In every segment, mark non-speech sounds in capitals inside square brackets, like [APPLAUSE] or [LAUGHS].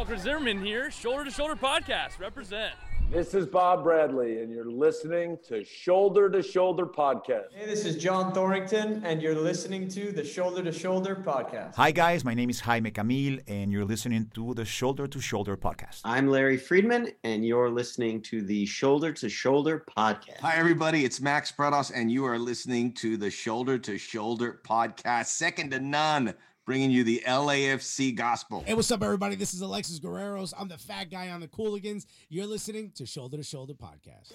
Walker Zimmerman here, Shoulder to Shoulder Podcast. Represent. This is Bob Bradley, and you're listening to Shoulder to Shoulder Podcast. Hey, this is John Thorrington, and you're listening to the Shoulder to Shoulder Podcast. Hi, guys. My name is Jaime Camil, and you're listening to the Shoulder to Shoulder Podcast. I'm Larry Freedman, and you're listening to the Shoulder to Shoulder Podcast. Hi, everybody. It's Max Prados, and you are listening to the Shoulder to Shoulder Podcast, second to none bringing you the LAFC gospel. Hey, what's up, everybody? This is Alexis Guerreros. I'm the fat guy on the Cooligans. You're listening to Shoulder to Shoulder Podcast.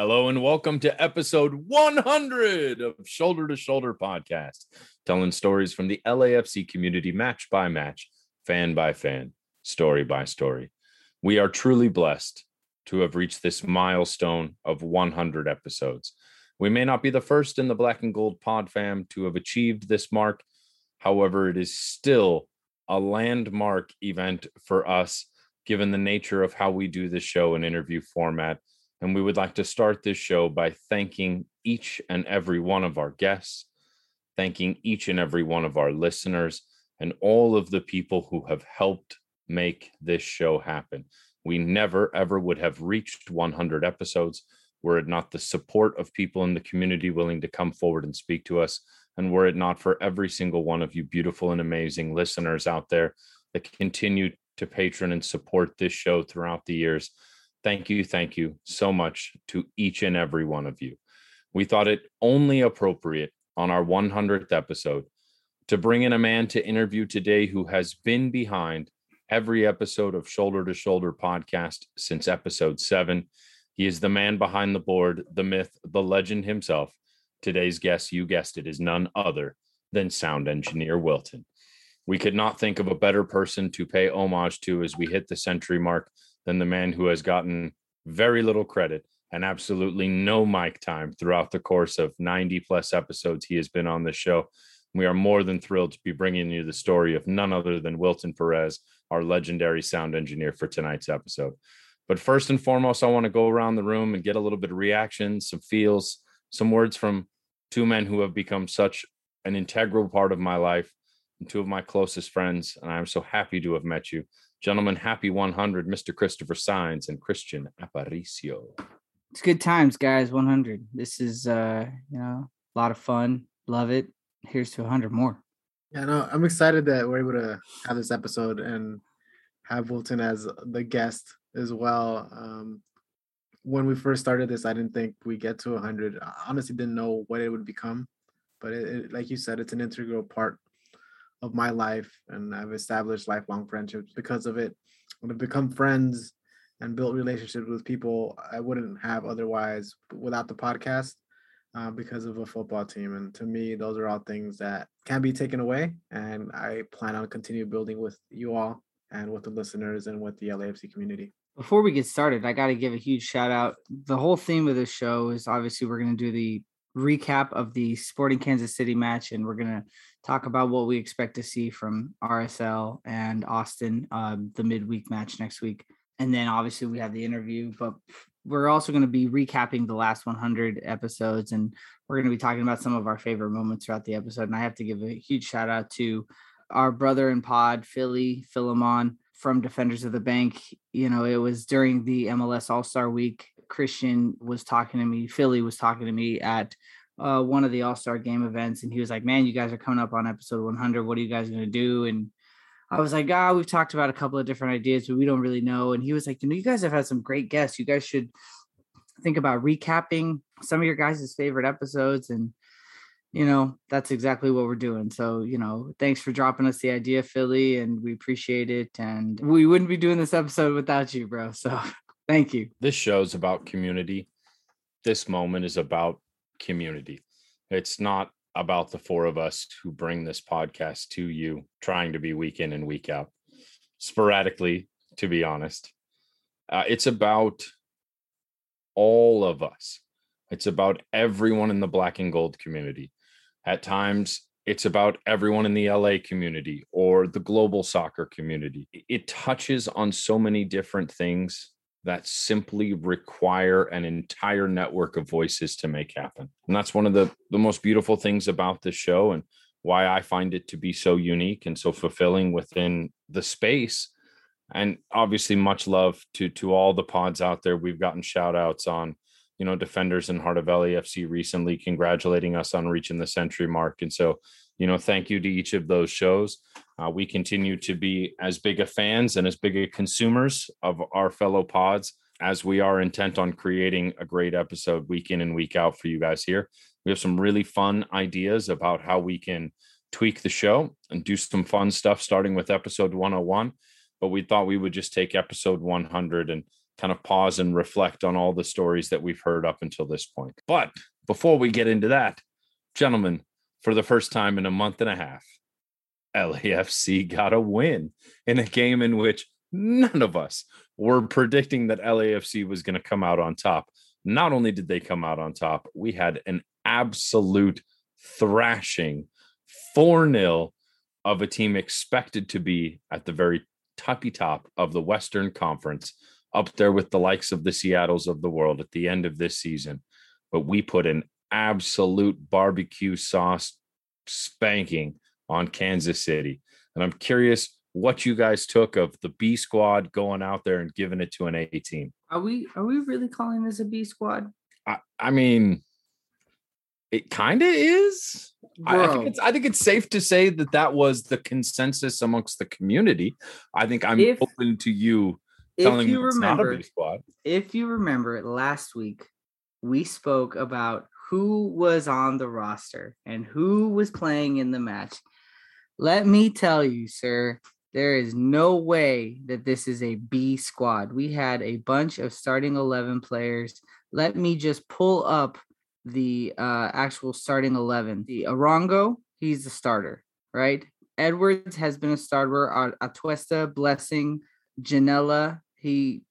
Hello and welcome to episode 100 of Shoulder to Shoulder Podcast, telling stories from the LAFC community match by match, fan by fan, story by story. We are truly blessed to have reached this milestone of 100 episodes. We may not be the first in the Black and Gold Pod fam to have achieved this mark. However, it is still a landmark event for us, given the nature of how we do this show and interview format. And we would like to start this show by thanking each and every one of our guests, thanking each and every one of our listeners, and all of the people who have helped make this show happen. We never, ever would have reached 100 episodes were it not the support of people in the community willing to come forward and speak to us. And were it not for every single one of you beautiful and amazing listeners out there that continue to patron and support this show throughout the years, thank you, thank you so much to each and every one of you. We thought it only appropriate on our 100th episode to bring in a man to interview today who has been behind every episode of Shoulder to Shoulder podcast since episode seven. He is the man behind the board, the myth, the legend himself. Today's guest, you guessed it, is none other than sound engineer Wilton. We could not think of a better person to pay homage to as we hit the century mark than the man who has gotten very little credit and absolutely no mic time throughout the course of 90 plus episodes he has been on the show. We are more than thrilled to be bringing you the story of none other than Wilton Perez, our legendary sound engineer for tonight's episode. But first and foremost, I want to go around the room and get a little bit of reaction, some feels, some words from two men who have become such an integral part of my life and two of my closest friends. And I'm so happy to have met you. Gentlemen, happy 100, Mr. Christopher Signs and Christian Aparicio. It's good times, guys. 100. This is, uh, you know, a lot of fun. Love it. Here's to 100 more. Yeah, no, I'm excited that we're able to have this episode and have Wilton as the guest as well. Um, when we first started this, I didn't think we get to 100. I honestly didn't know what it would become, but it, it, like you said, it's an integral part of my life, and I've established lifelong friendships because of it. When I've become friends and built relationships with people I wouldn't have otherwise without the podcast. Uh, because of a football team. And to me, those are all things that can be taken away. And I plan on continue building with you all and with the listeners and with the LAFC community. Before we get started, I got to give a huge shout out. The whole theme of this show is obviously we're going to do the recap of the Sporting Kansas City match, and we're going to talk about what we expect to see from RSL and Austin, um, the midweek match next week. And then obviously we have the interview, but we're also going to be recapping the last 100 episodes and we're going to be talking about some of our favorite moments throughout the episode. And I have to give a huge shout out to our brother in pod, Philly Philemon from Defenders of the Bank. You know, it was during the MLS All Star Week. Christian was talking to me, Philly was talking to me at uh, one of the All Star game events. And he was like, Man, you guys are coming up on episode 100. What are you guys going to do? And I was like, ah, we've talked about a couple of different ideas, but we don't really know. And he was like, you know, you guys have had some great guests. You guys should think about recapping some of your guys' favorite episodes. And, you know, that's exactly what we're doing. So, you know, thanks for dropping us the idea, Philly, and we appreciate it. And we wouldn't be doing this episode without you, bro. So [LAUGHS] thank you. This show's about community. This moment is about community. It's not about the four of us who bring this podcast to you, trying to be week in and week out, sporadically, to be honest. Uh, it's about all of us. It's about everyone in the black and gold community. At times, it's about everyone in the LA community or the global soccer community. It touches on so many different things that simply require an entire network of voices to make happen. And that's one of the, the most beautiful things about this show and why I find it to be so unique and so fulfilling within the space. And obviously, much love to to all the pods out there. We've gotten shout outs on, you know, defenders and Heart of LAFC recently congratulating us on reaching the century mark. And so, you know, thank you to each of those shows. Uh, we continue to be as big a fans and as big a consumers of our fellow pods as we are intent on creating a great episode week in and week out for you guys here. We have some really fun ideas about how we can tweak the show and do some fun stuff starting with episode 101. But we thought we would just take episode 100 and kind of pause and reflect on all the stories that we've heard up until this point. But before we get into that, gentlemen, for the first time in a month and a half, LAFC got a win in a game in which none of us were predicting that LAFC was going to come out on top. Not only did they come out on top, we had an absolute thrashing 4 0 of a team expected to be at the very toppy top of the Western Conference, up there with the likes of the Seattles of the world at the end of this season. But we put an absolute barbecue sauce spanking on Kansas City. And I'm curious what you guys took of the B squad going out there and giving it to an A team. Are we are we really calling this a B squad? I, I mean, it kind of is. I, I, think it's I think it's safe to say that that was the consensus amongst the community. I think I'm if, open to you telling you me it's remember, not a B squad. If you remember last week, we spoke about who was on the roster and who was playing in the match. Let me tell you, sir, there is no way that this is a B squad. We had a bunch of starting 11 players. Let me just pull up the uh, actual starting 11. The Arango, he's the starter, right? Edwards has been a starter. Atuesta, Blessing, Janela, he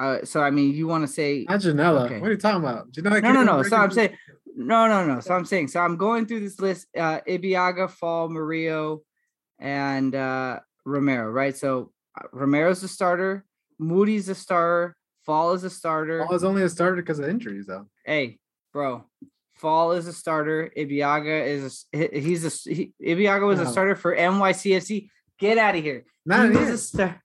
uh, so I mean, you want to say not Janela? Okay. What are you talking about? Janela no, no, no. So I'm saying no, no, no. So I'm saying so I'm going through this list: uh, Ibeagha, Fall, Murillo, and uh, Romero. Right. So uh, Romero's the starter. Moody's a starter. Fall is a starter. Fall is only a starter because of injuries, though. Hey, bro. Fall is a starter. Ibeagha is a, he's a he, Ibeagha was no. a starter for NYCFC. Get out of here. Not he was a star-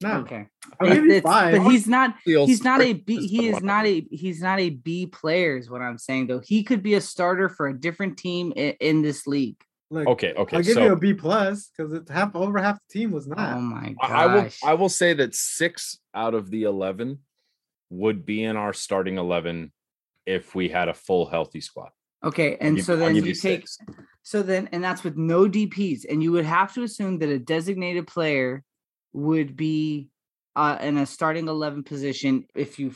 no. Okay. It, but he's not. He's not a B. He is not a. He's not a B player. Is what I'm saying though. He could be a starter for a different team in, in this league. Like, okay. Okay. I'll give so, you a B plus because it half over half the team was not. Oh my gosh. I will. I will say that six out of the eleven would be in our starting eleven if we had a full healthy squad. Okay, and so then you, you take. So then, and that's with no DPS, and you would have to assume that a designated player would be uh, in a starting 11 position if you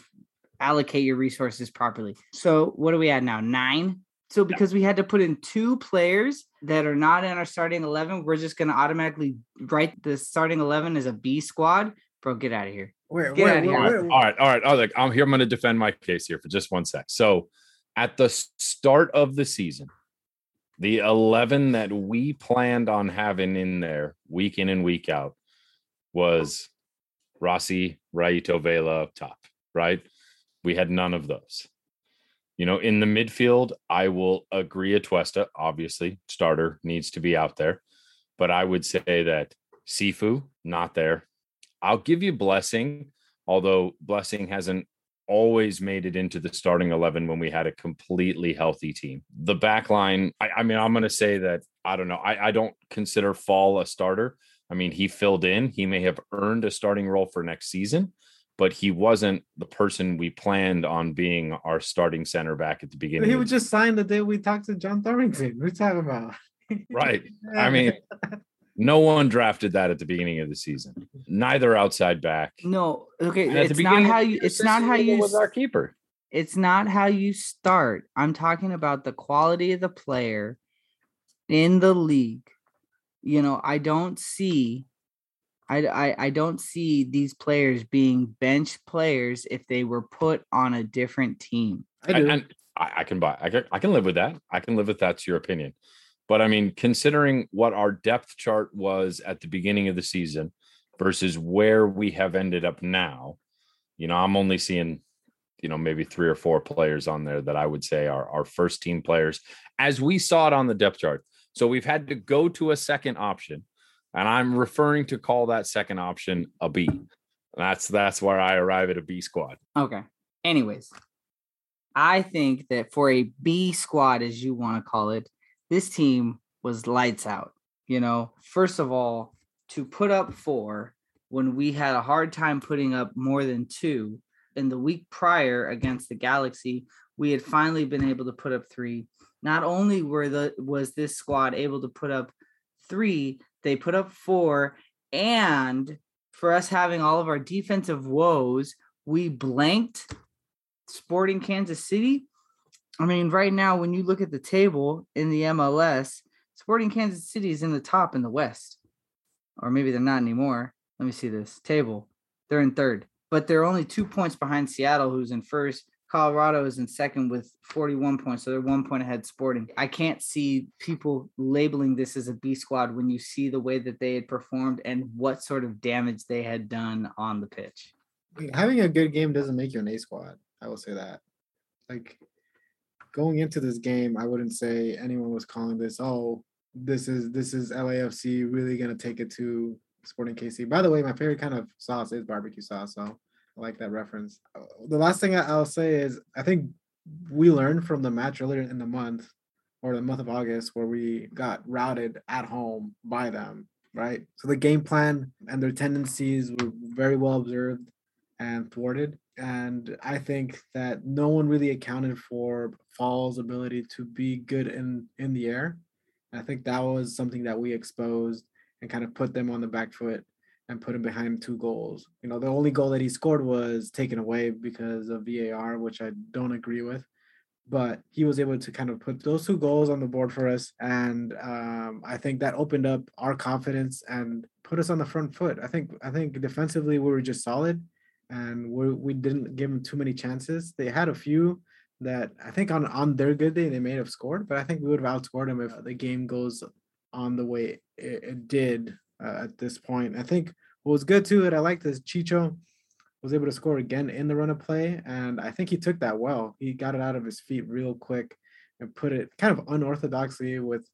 allocate your resources properly. So what are we at now? Nine. So because we had to put in two players that are not in our starting 11, we're just going to automatically write the starting 11 as a B squad. Bro, get out of here. Wait, get wait, out of here. All right, all right, all right. All right. I'm here. I'm going to defend my case here for just one sec. So at the start of the season, the 11 that we planned on having in there week in and week out was Rossi, Raito Vela top, right? We had none of those. You know, in the midfield, I will agree Atuesta, obviously, starter needs to be out there. But I would say that Cifu, not there. I'll give you Blessing, although Blessing hasn't always made it into the starting 11 when we had a completely healthy team. The back line, I, I mean, I'm going to say that, I don't know, I, I don't consider Fall a starter. I mean, he filled in. He may have earned a starting role for next season, but he wasn't the person we planned on being our starting center back at the beginning. He was just signed the day we talked to John Thorrington. We're talking about. right. [LAUGHS] I mean, no one drafted that at the beginning of the season. Neither outside back. No. Okay. It's not how you. It's not how you. Was our keeper. It's not how you start. I'm talking about the quality of the player in the league you know, I don't see I, I, I don't see these players being bench players if they were put on a different team. I, do. and I, I can buy I can, I can live with that. I can live with that's your opinion. But I mean, considering what our depth chart was at the beginning of the season versus where we have ended up now, you know, I'm only seeing, you know, maybe three or four players on there that I would say are our first team players as we saw it on the depth chart. So we've had to go to a second option. And I'm referring to call that second option a B. That's that's where I arrive at a B squad. Okay. Anyways, I think that for a B squad, as you want to call it, this team was lights out. You know, first of all, to put up four when we had a hard time putting up more than two in the week prior against the Galaxy, we had finally been able to put up three. Not only were the was this squad able to put up three, they put up four, and for us having all of our defensive woes, we blanked Sporting Kansas City. I mean, right now, when you look at the table in the MLS, Sporting Kansas City is in the top in the West. Or maybe they're not anymore. Let me see this table. They're in third, but they're only two points behind Seattle, who's in first. Colorado is in second with 41 points, so they're one point ahead Sporting. I can't see people labeling this as a B squad when you see the way that they had performed and what sort of damage they had done on the pitch. Having a good game doesn't make you an A squad. I will say that. Like going into this game, I wouldn't say anyone was calling this, oh, this is this is LAFC really gonna take it to Sporting KC. By the way, my favorite kind of sauce is barbecue sauce, so I like that reference. Uh, The last thing I'll say is I think we learned from the match earlier in the month or the month of August where we got routed at home by them, right? So the game plan and their tendencies were very well observed and thwarted. And I think that no one really accounted for Fall's ability to be good in in the air. I think that was something that we exposed and kind of put them on the back foot and put him behind two goals. You know, the only goal that he scored was taken away because of VAR, which I don't agree with. But he was able to kind of put those two goals on the board for us. And um, I think that opened up our confidence and put us on the front foot. I think I think defensively we were just solid and we, we didn't give them too many chances. They had a few that I think on, on their good day they may have scored, but I think we would have outscored them if the game goes on the way it, it did uh, at this point. I think what was good too that I liked is Chicho was able to score again in the run of play, and I think he took that well. He got it out of his feet real quick and put it kind of unorthodoxly with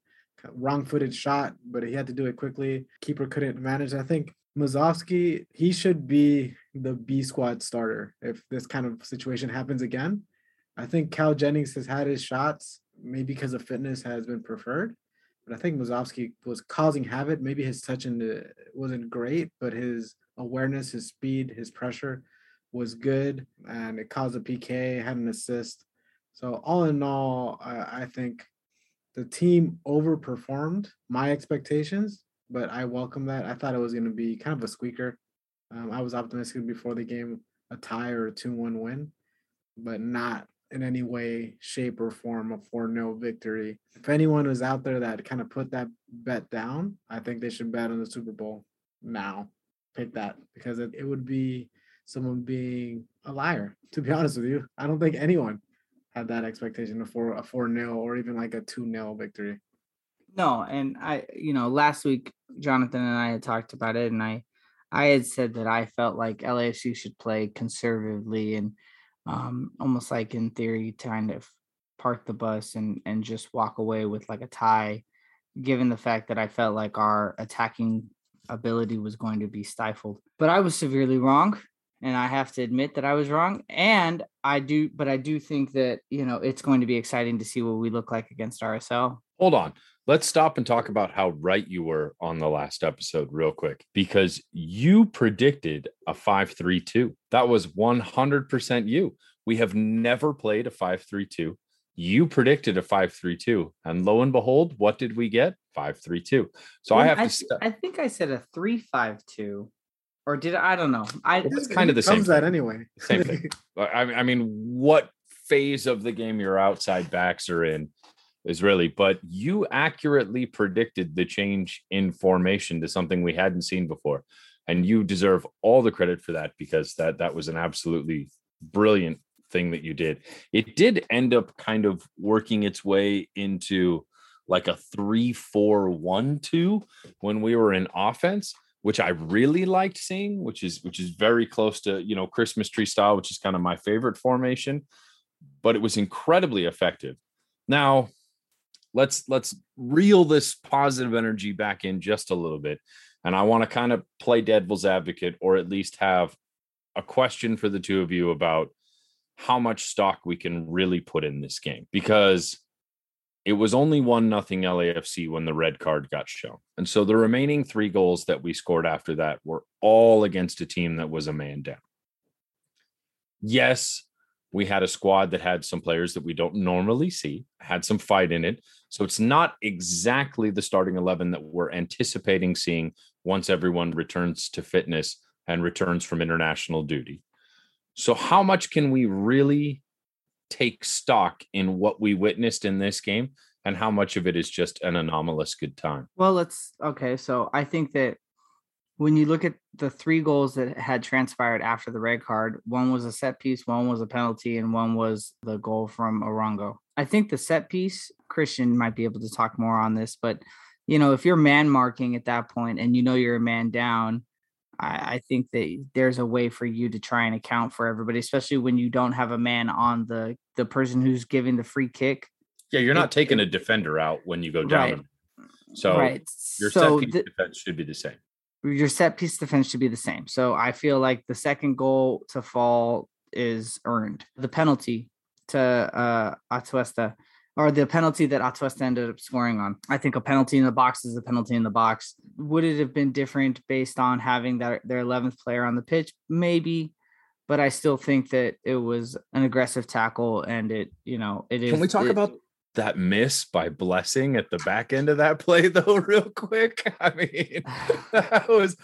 wrong-footed shot, but he had to do it quickly. Keeper couldn't manage. I think Musovski, he should be the B squad starter if this kind of situation happens again. I think Cal Jennings has had his shots, maybe because of fitness has been preferred. But I think Musovski was causing havoc. Maybe his touch wasn't great, but his awareness, his speed, his pressure was good, and it caused a PK, had an assist. So all in all, I, I think the team overperformed my expectations, but I welcome that. I thought it was going to be kind of a squeaker. Um, I was optimistic before the game, a tie or a two-one win, but not in any way, shape, or form a 4 0 victory. If anyone was out there that kind of put that bet down, I think they should bet on the Super Bowl now. Pick that because it, it would be someone being a liar, to be [LAUGHS] honest with you. I don't think anyone had that expectation of for a 4 0 or even like a 2 0 victory. No, and I, you know, last week Jonathan and I had talked about it, and I, I had said that I felt like LAFC should play conservatively and um, almost like in theory, kind of park the bus and and just walk away with like a tie, given the fact that I felt like our attacking ability was going to be stifled. But I was severely wrong, and I have to admit that I was wrong. And I do, but I do think that you know it's going to be exciting to see what we look like against RSL. Hold on. Let's stop and talk about how right you were on the last episode, real quick, because you predicted a 5 3 2. That was 100% you. We have never played a 5 3 2. You predicted a 5 3 2. And lo and behold, what did we get? 5 3 2. So I Well, have to. I, st- I think I said a three five two, or did I? I don't know. I It's kind of the same Comes that thing. anyway. Same thing. [LAUGHS] I, I mean, what phase of the game your outside backs are in is really, but you accurately predicted the change in formation to something we hadn't seen before. And you deserve all the credit for that because that that was an absolutely brilliant thing that you did. It did end up kind of working its way into like a three, four, one, two when we were in offense, which I really liked seeing, which is which is very close to you know Christmas tree style, which is kind of my favorite formation. But it was incredibly effective. Now, let's let's reel this positive energy back in just a little bit, and I want to kind of play devil's advocate, or at least have a question for the two of you about how much stock we can really put in this game because it was only one nothing LAFC when the red card got shown. And so the remaining three goals that we scored after that were all against a team that was a man down. Yes, we had a squad that had some players that we don't normally see, had some fight in it. So it's not exactly the starting 11 that we're anticipating seeing once everyone returns to fitness and returns from international duty. So, how much can we really take stock in what we witnessed in this game, and how much of it is just an anomalous good time? Well, let's okay. So, I think that when you look at the three goals that had transpired after the red card, one was a set piece, one was a penalty, and one was the goal from Arango. I think the set piece, Christian might be able to talk more on this, but you know, if you're man marking at that point and you know you're a man down, I, I think that there's a way for you to try and account for everybody, especially when you don't have a man on the the person who's giving the free kick. Yeah, you're not taking a defender out when you go down. Right. So Right. your So set piece the- defense should be the same. Your set piece defense should be the same. So I feel like the second goal to fall is earned. The penalty to uh Atuesta or the penalty that Atuesta ended up scoring on. I think a penalty in the box is a penalty in the box. Would it have been different based on having that their 11th player on the pitch? Maybe, but I still think that it was an aggressive tackle and it, you know, it is Can we talk it- about that miss by blessing at the back end of that play [LAUGHS] though, real quick? [LAUGHS] I mean, [LAUGHS] that was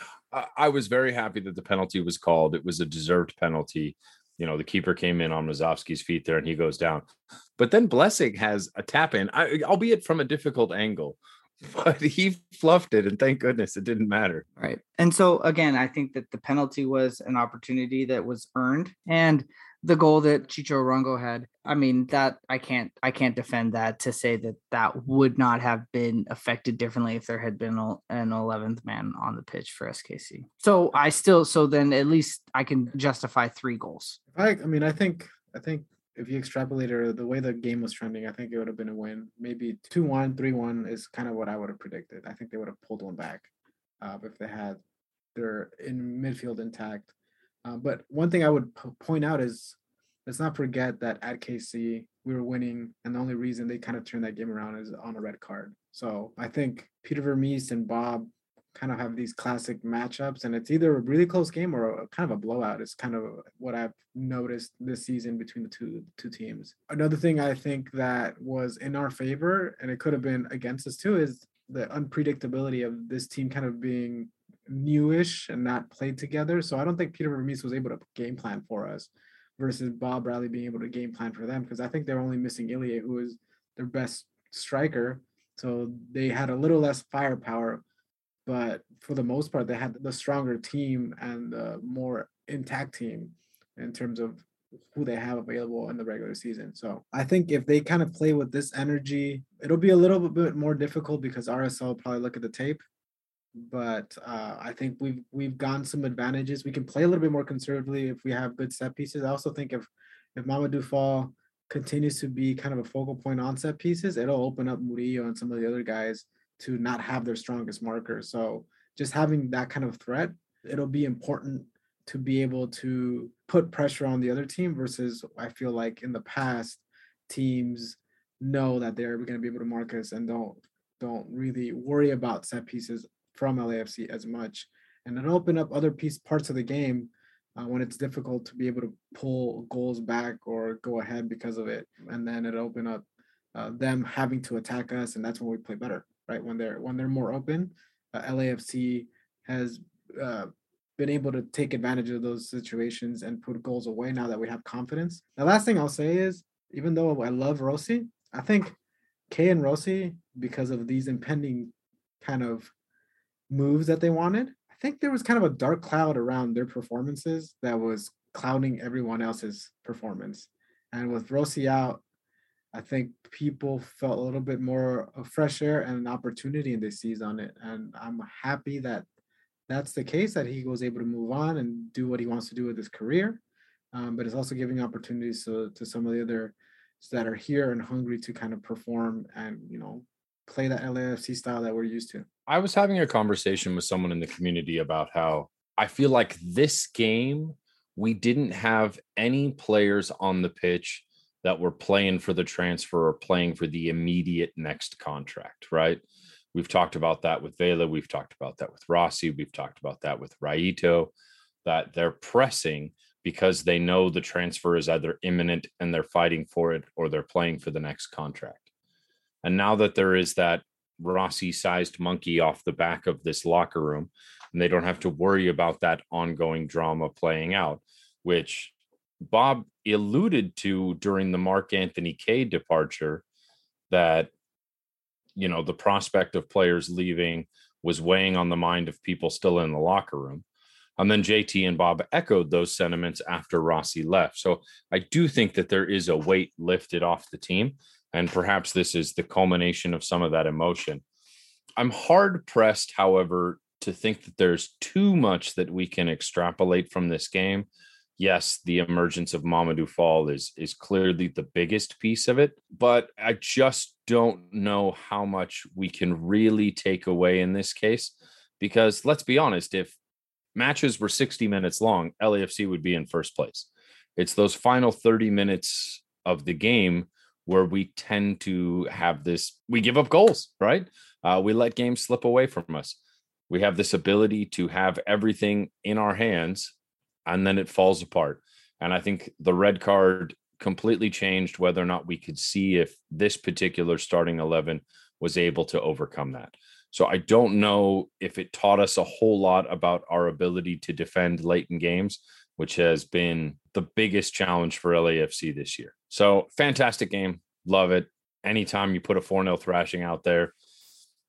I was very happy that the penalty was called. It was a deserved penalty. You know, the keeper came in on Musovski's feet there and he goes down. But then Blessing has a tap in, I, albeit from a difficult angle, but he fluffed it. And thank goodness it didn't matter. Right. And so again, I think that the penalty was an opportunity that was earned and the goal that Chicho Arango had. I mean, that I can't I can't defend that to say that that would not have been affected differently if there had been an 11th man on the pitch for SKC. So I still so then at least I can justify 3 goals. I, I mean, I think, I think if you extrapolate it, the way the game was trending, I think it would have been a win. Maybe 2 1, 3 1 is kind of what I would have predicted. I think they would have pulled one back uh, if they had their in midfield intact. Uh, but one thing I would p- point out is let's not forget that at KC, we were winning, and the only reason they kind of turned that game around is on a red card. So I think Peter Vermes and Bob kind of have these classic matchups, and it's either a really close game or a, kind of a blowout. It's kind of what I've noticed this season between the two two teams. Another thing I think that was in our favor, and it could have been against us too, is the unpredictability of this team kind of being newish and not played together. So I don't think Peter Vermes was able to game plan for us versus Bob Bradley being able to game plan for them because I think they're only missing Ilya, who is their best striker. So they had a little less firepower, but for the most part, they had the stronger team and the more intact team in terms of who they have available in the regular season. So I think if they kind of play with this energy, it'll be a little bit more difficult because RSL probably look at the tape. But uh, I think we've we've gotten some advantages. We can play a little bit more conservatively if we have good set pieces. I also think if if Mamadou Fall continues to be kind of a focal point on set pieces, it'll open up Murillo and some of the other guys to not have their strongest markers. So just having that kind of threat, it'll be important to be able to put pressure on the other team versus I feel like in the past teams know that they're going to be able to mark us and don't don't really worry about set pieces from LAFC as much and it'll open up other piece parts of the game uh, when it's difficult to be able to pull goals back or go ahead because of it. And then it open up uh, them having to attack us and that's when we play better right? When they're when they're more open uh, LAFC has uh, been able to take advantage of those situations and put goals away now that we have confidence. The last thing I'll say is, even though I love Rossi, I think Kaye and Rossi, because of these impending kind of moves that they wanted, I think there was kind of a dark cloud around their performances that was clouding everyone else's performance. And with Rossi out, I think people felt a little bit more of fresh air and an opportunity and they seized on it. And I'm happy that that's the case, that he was able to move on and do what he wants to do with his career. Um, but it's also giving opportunities to, to some of the other that are here and hungry to kind of perform and, you know, play that LAFC style that we're used to. I was having a conversation with someone in the community about how I feel like this game, we didn't have any players on the pitch that were playing for the transfer or playing for the immediate next contract, right? We've talked about that with Vela. We've talked about that with Rossi. We've talked about that with Raito, that they're pressing because they know the transfer is either imminent and they're fighting for it or they're playing for the next contract. And now that there is that Rossi sized monkey off the back of this locker room, and they don't have to worry about that ongoing drama playing out, which Bob alluded to during the Mark Anthony Kaye departure that you know the prospect of players leaving was weighing on the mind of people still in the locker room. And then JT and Bob echoed those sentiments after Rossi left. So I do think that there is a weight lifted off the team. And perhaps this is the culmination of some of that emotion. I'm hard pressed, however, to think that there's too much that we can extrapolate from this game yes, the emergence of Mamadou Fall is is clearly the biggest piece of it, but I just don't know how much we can really take away in this case because let's be honest, if matches were 60 minutes long, LAFC would be in first place. It's those final 30 minutes of the game where we tend to have this we give up goals, right? Uh, we let games slip away from us. We have this ability to have everything in our hands and then it falls apart. And I think the red card completely changed whether or not we could see if this particular starting 11 was able to overcome that. So I don't know if it taught us a whole lot about our ability to defend late in games, which has been the biggest challenge for LAFC this year. So fantastic game. Love it. Anytime you put a 4 0 thrashing out there,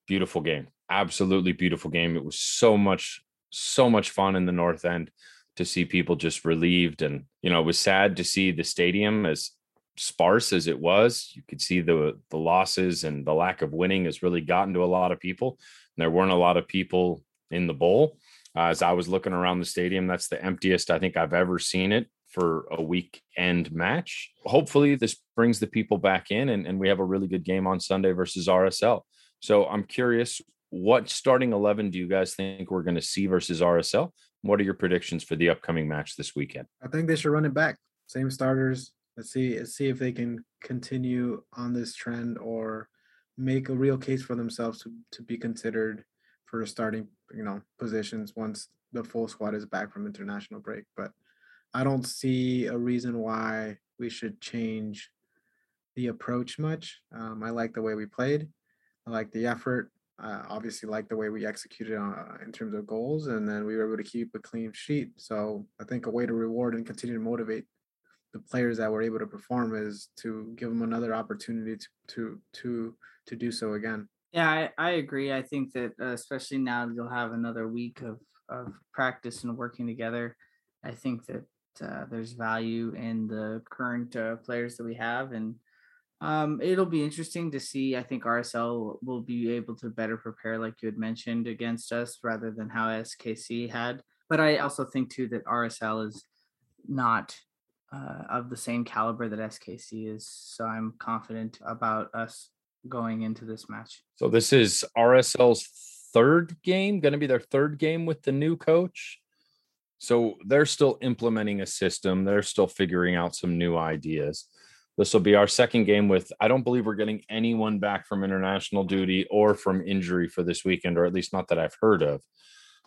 beautiful game. Absolutely beautiful game. It was so much, so much fun in the North End to see people just relieved. And, you know, it was sad to see the stadium as sparse as it was. You could see the the losses and the lack of winning has really gotten to a lot of people. And there weren't a lot of people in the bowl. Uh, as I was looking around the stadium, that's the emptiest I think I've ever seen it for a weekend match. Hopefully, this brings the people back in and, and we have a really good game on Sunday versus RSL. So I'm curious, what starting 11 do you guys think we're going to see versus RSL? What are your predictions for the upcoming match this weekend? I think they should run it back. Same starters. Let's see. Let's see if they can continue on this trend or make a real case for themselves to, to be considered for a starting, you know, positions once the full squad is back from international break. But I don't see a reason why we should change the approach much. Um, I like the way we played. I like the effort. Uh, obviously, like the way we executed uh, in terms of goals, and then we were able to keep a clean sheet. So I think a way to reward and continue to motivate the players that were able to perform is to give them another opportunity to to to to do so again. Yeah, I, I agree. I think that uh, especially now you'll have another week of of practice and working together. I think that uh, there's value in the current uh, players that we have, and um, it'll be interesting to see. I think RSL will be able to better prepare, like you had mentioned, against us rather than how SKC had. But I also think too that RSL is not uh, of the same caliber that SKC is. So I'm confident about us going into this match. So this is RSL's third game, going to be their third game with the new coach. So they're still implementing a system. They're still figuring out some new ideas. This will be our second game with, I don't believe we're getting anyone back from international duty or from injury for this weekend, or at least not that I've heard of.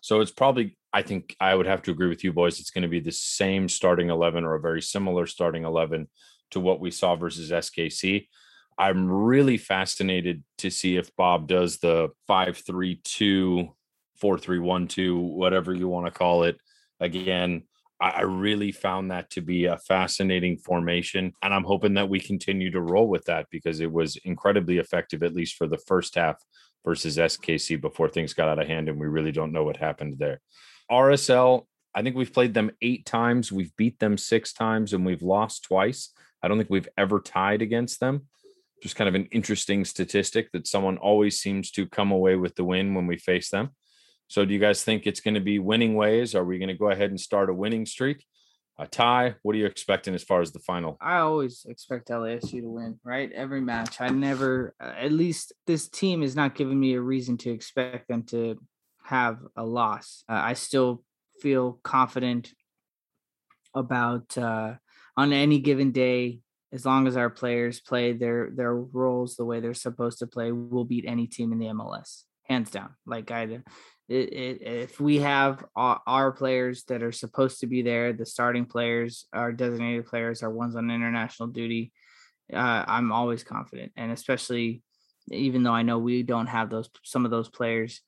So it's probably, I think I would have to agree with you boys. It's going to be the same starting 11 or a very similar starting 11 to what we saw versus SKC. I'm really fascinated to see if Bob does the 5 3 2, 4 3 1 2, whatever you want to call it again. I really found that to be a fascinating formation. And I'm hoping that we continue to roll with that because it was incredibly effective, at least for the first half versus SKC before things got out of hand. And we really don't know what happened there. RSL, I think we've played them eight times. We've beat them six times and we've lost twice. I don't think we've ever tied against them. Just kind of an interesting statistic that someone always seems to come away with the win when we face them. So, do you guys think it's going to be winning ways? Are we going to go ahead and start a winning streak? A tie? What are you expecting as far as the final? I always expect LAFC to win, right? Every match. I never, uh, at least this team is not giving me a reason to expect them to have a loss. Uh, I still feel confident about uh, on any given day, as long as our players play their their roles the way they're supposed to play, we'll beat any team in the MLS, hands down. Like I, it, it, if we have our, our players that are supposed to be there, the starting players, our designated players, our ones on international duty, uh, I'm always confident, and especially even though I know we don't have those some of those players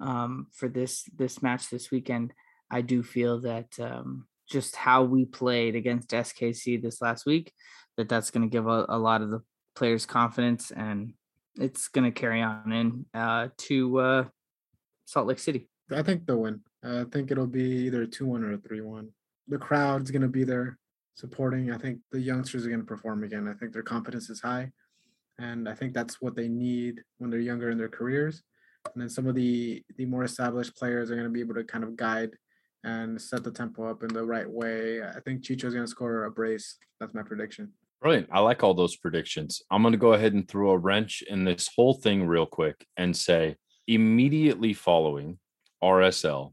um, for this this match this weekend, I do feel that um, just how we played against SKC this last week, that that's going to give a, a, lot of the players confidence, and it's going to carry on in uh, to uh, Salt Lake City. I think they'll win. I think it'll be either a two one or a three one. The crowd's going to be there supporting. I think the youngsters are going to perform again. I think their confidence is high, and I think that's what they need when they're younger in their careers. And then some of the the more established players are going to be able to kind of guide and set the tempo up in the right way. I think Chicho's going to score a brace. That's my prediction. Brilliant. I like all those predictions. I'm going to go ahead and throw a wrench in this whole thing real quick and say immediately following RSL,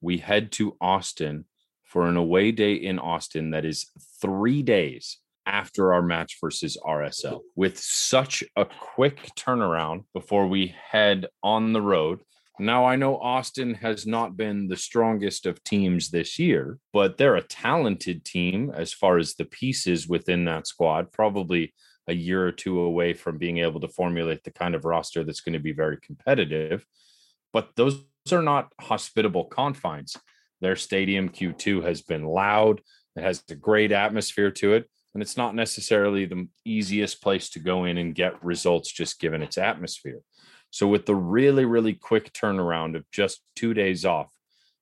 we head to Austin for an away day in Austin that is three days after our match versus RSL with such a quick turnaround before we head on the road. Now, I know Austin has not been the strongest of teams this year, but they're a talented team as far as the pieces within that squad, probably a year or two away from being able to formulate the kind of roster that's going to be very competitive. But those are not hospitable confines. Their stadium Q2 has been loud, it has a great atmosphere to it. And it's not necessarily the easiest place to go in and get results just given its atmosphere. So with the really, really quick turnaround of just two days off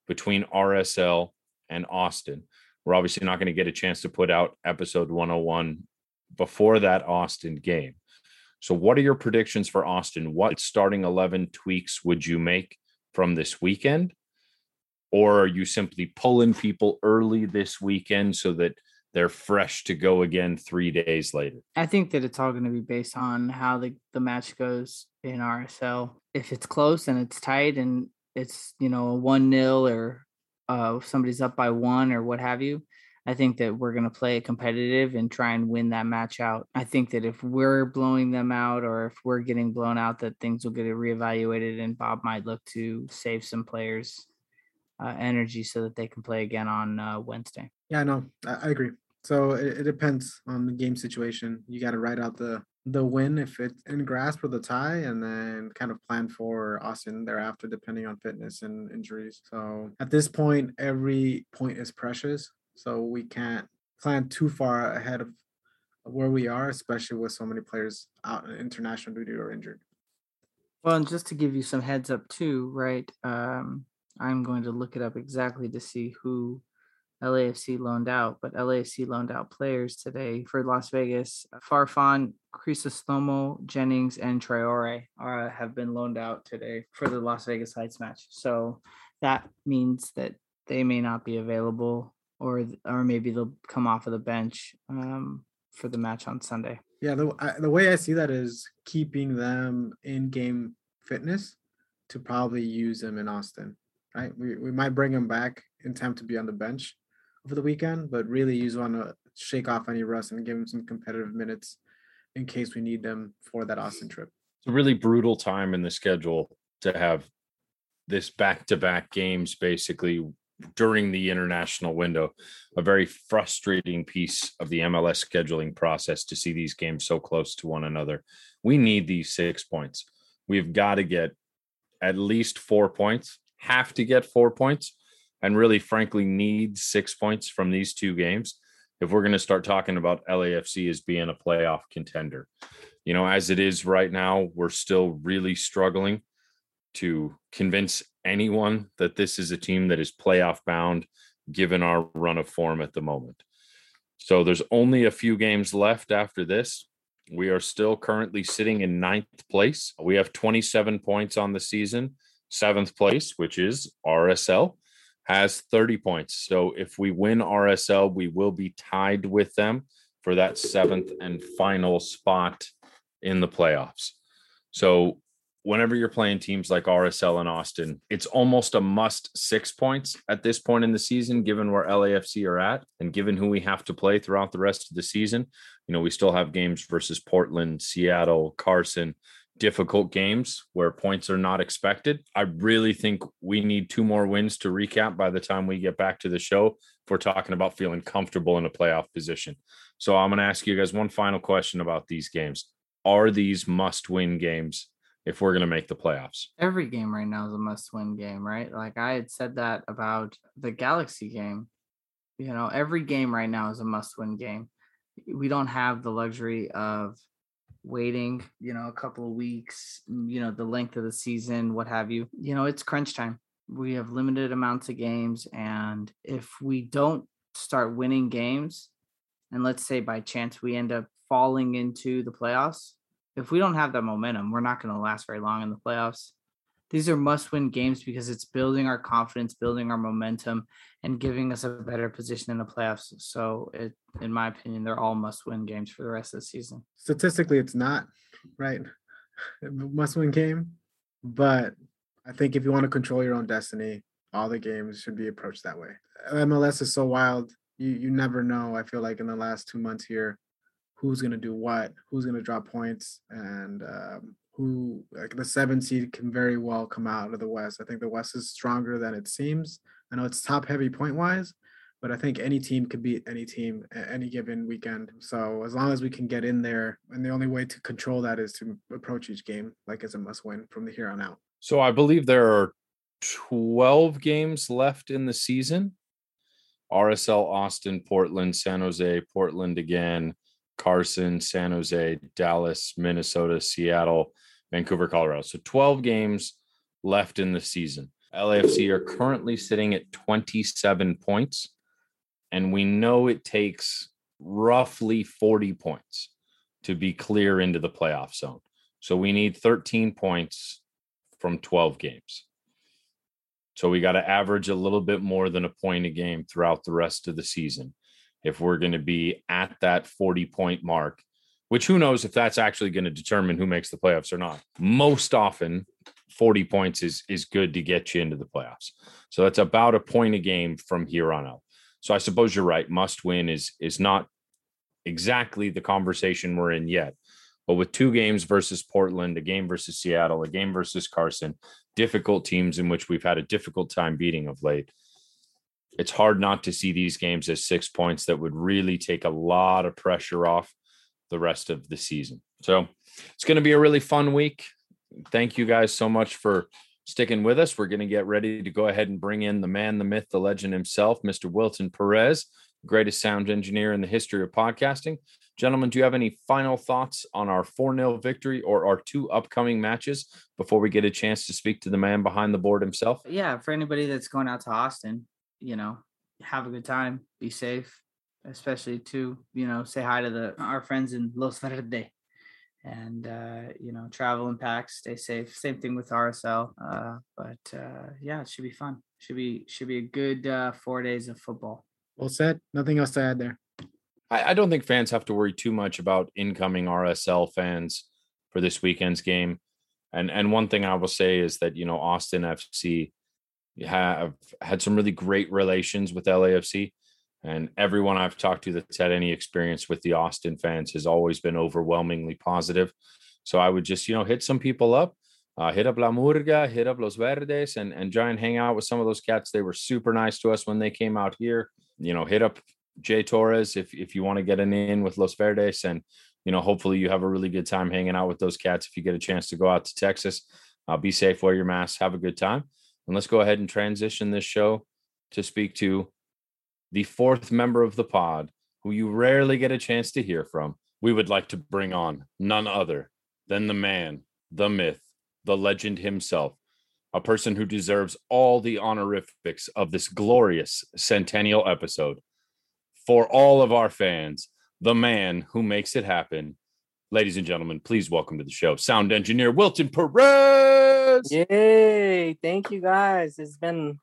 between RSL and Austin, we're obviously not going to get a chance to put out episode 101 before that Austin game. So, what are your predictions for Austin? What starting 11 tweaks would you make from this weekend? Or are you simply pulling people early this weekend so that they're fresh to go again three days later. I think that it's all going to be based on how the, the match goes in RSL. If it's close and it's tight and it's, you know, a 1 nil or uh, somebody's up by one or what have you, I think that we're going to play competitive and try and win that match out. I think that if we're blowing them out or if we're getting blown out, that things will get reevaluated and Bob might look to save some players' uh, energy so that they can play again on uh, Wednesday. Yeah, no, I, I agree. So it, it depends on the game situation. You got to write out the the win if it's in grasp or the tie, and then kind of plan for Austin thereafter, depending on fitness and injuries. So at this point, every point is precious. So we can't plan too far ahead of where we are, especially with so many players out in international duty or injured. Well, and just to give you some heads up too, right? Um, I'm going to look it up exactly to see who LAFC loaned out, but LAFC loaned out players today for Las Vegas. Farfan, Crisostomo, Jennings, and Traore are, have been loaned out today for the Las Vegas Lights match. So that means that they may not be available, or or maybe they'll come off of the bench um, for the match on Sunday. Yeah, the I, the way I see that is keeping them in game fitness to probably use them in Austin. Right, we we might bring them back in time to be on the bench over the weekend, but really you just want to shake off any rust and give them some competitive minutes in case we need them for that Austin trip. It's a really brutal time in the schedule to have this back-to-back games basically during the international window a very frustrating piece of the MLS scheduling process to see these games so close to one another. We need these 6 points. We've got to get at least 4 points. Have to get 4 points and really, frankly, need six points from these two games if we're going to start talking about LAFC as being a playoff contender. You know, as it is right now, we're still really struggling to convince anyone that this is a team that is playoff bound given our run of form at the moment. So there's only a few games left after this. We are still currently sitting in ninth place. We have 27 points on the season. Seventh place, which is RSL, has 30 points. So if we win RSL, we will be tied with them for that seventh and final spot in the playoffs. So whenever you're playing teams like RSL and Austin, it's almost a must six points at this point in the season, given where LAFC are at and given who we have to play throughout the rest of the season. You know, we still have games versus Portland, Seattle, Carson, difficult games where points are not expected. I really think we need two more wins to recap by the time we get back to the show if we're talking about feeling comfortable in a playoff position. So I'm going to ask you guys one final question about these games. Are these must win games if we're going to make the playoffs. Every game right now is a must win game, right? Like I had said that about the Galaxy game. You know, every game right now is a must win game. We don't have the luxury of waiting, you know, a couple of weeks, mm, you know, the length of the season, what have you. You know, it's crunch time. We have limited amounts of games. And if we don't start winning games, and let's say by chance we end up falling into the playoffs, if we don't have that momentum, we're not going to last very long in the playoffs. These are must win games because it's building our confidence, building our momentum, and giving us a better position in the playoffs. So, it, in my opinion, they're all must win games for the rest of the season. Statistically, it's not right. [LAUGHS] must win game. But I think if you want to control your own destiny, all the games should be approached that way. MLS is so wild. You you never know. I feel like in the last two months here, who's going to do what, who's going to drop points, and um, who like the seven seed can very well come out of the West. I think the West is stronger than it seems. I know it's top heavy point wise, but I think any team could beat any team at any given weekend. So as long as we can get in there, and the only way to control that is to approach each game like as a must win from the here on out. So I believe there are 12 games left in the season. RSL, Austin, Portland, San Jose, Portland again, Carson, San Jose, Dallas, Minnesota, Seattle, Vancouver, Colorado. So 12 games left in the season. LAFC are currently sitting at 27 points, and we know it takes roughly 40 points to be clear into the playoff zone. So we need 13 points from 12 games. So we got to average a little bit more than a point a game throughout the rest of the season if we're going to be at that 40 point mark, which who knows if that's actually going to determine who makes the playoffs or not. Most often, 40 points is is good to get you into the playoffs. So that's about a point a game from here on out. So I suppose you're right. Must win is is not exactly the conversation we're in yet. But with two games versus Portland, a game versus Seattle, a game versus Carson, difficult teams in which we've had a difficult time beating of late, it's hard not to see these games as six points that would really take a lot of pressure off the rest of the season. So it's going to be a really fun week. Thank you guys so much for sticking with us. We're going to get ready to go ahead and bring in the man, the myth, the legend himself, Mr. Wilton Perez, greatest sound engineer in the history of podcasting. Gentlemen, do you have any final thoughts on our 4 0 victory or our two upcoming matches before we get a chance to speak to the man behind the board himself? Yeah, for anybody that's going out to Austin, you know, have a good time, be safe, especially to, you know, say hi to the our friends in Los Verde and uh, you know, travel in packs, stay safe. Same thing with RSL. Uh, but uh, yeah, it should be fun. Should be should be a good uh, four days of football. Well said. Nothing else to add there. I, I don't think fans have to worry too much about incoming RSL fans for this weekend's game. And and one thing I will say is that you know Austin FC have had some really great relations with LAFC. And everyone I've talked to that's had any experience with the Austin fans has always been overwhelmingly positive. So I would just, you know, hit some people up, uh, hit up La Murga, hit up Los Verdes, and, and try and hang out with some of those cats. They were super nice to us when they came out here. You know, hit up Jay Torres if, if you want to get an in with Los Verdes. And, you know, hopefully you have a really good time hanging out with those cats if you get a chance to go out to Texas. Uh, be safe, wear your mask, have a good time. And let's go ahead and transition this show to speak to the fourth member of the pod, who you rarely get a chance to hear from. We would like to bring on none other than the man, the myth, the legend himself, a person who deserves all the honorifics of this glorious centennial episode. For all of our fans, the man who makes it happen, Ladies and gentlemen, please welcome to the show sound engineer Wilton Perez. Yay! Thank you guys. It's been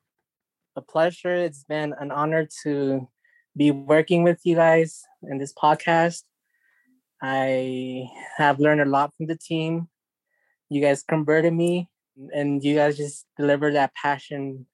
a pleasure. It's been an honor to be working with you guys in this podcast. I have learned a lot from the team. You guys converted me, and you guys just delivered that passion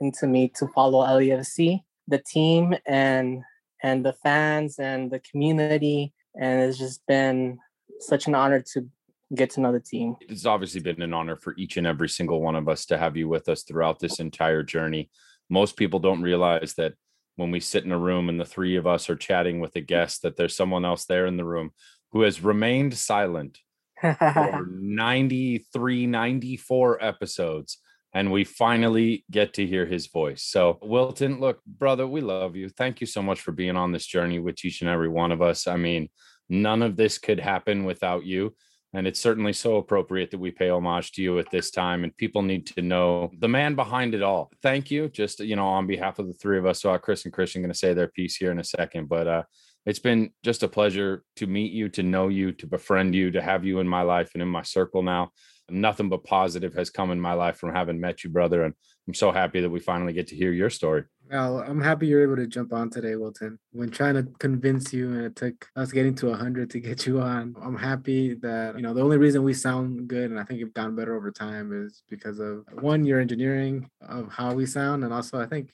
into me to follow LAFC, the team, and and the fans and the community. And it's just been such an honor to get to know the team. It's obviously been an honor for each and every single one of us to have you with us throughout this entire journey. Most people don't realize that when we sit in a room and the three of us are chatting with a guest, that there's someone else there in the room who has remained silent for [LAUGHS] 93, 94 episodes. And we finally get to hear his voice. So, Wilton, look, brother, we love you. Thank you so much for being on this journey with each and every one of us. I mean, none of this could happen without you. And it's certainly so appropriate that we pay homage to you at this time. And people need to know the man behind it all. Thank you. Just, you know, on behalf of the three of us. So, Chris and Christian going to say their piece here in a second. But uh, it's been just a pleasure to meet you, to know you, to befriend you, to have you in my life and in my circle now. Nothing but positive has come in my life from having met you, brother. And I'm so happy that we finally get to hear your story. Well, I'm happy you're able to jump on today, Wilton. When trying to convince you, and it took us getting to 100 to get you on, I'm happy that, you know, the only reason we sound good and I think you've gotten better over time is because of one, your engineering of how we sound. And also, I think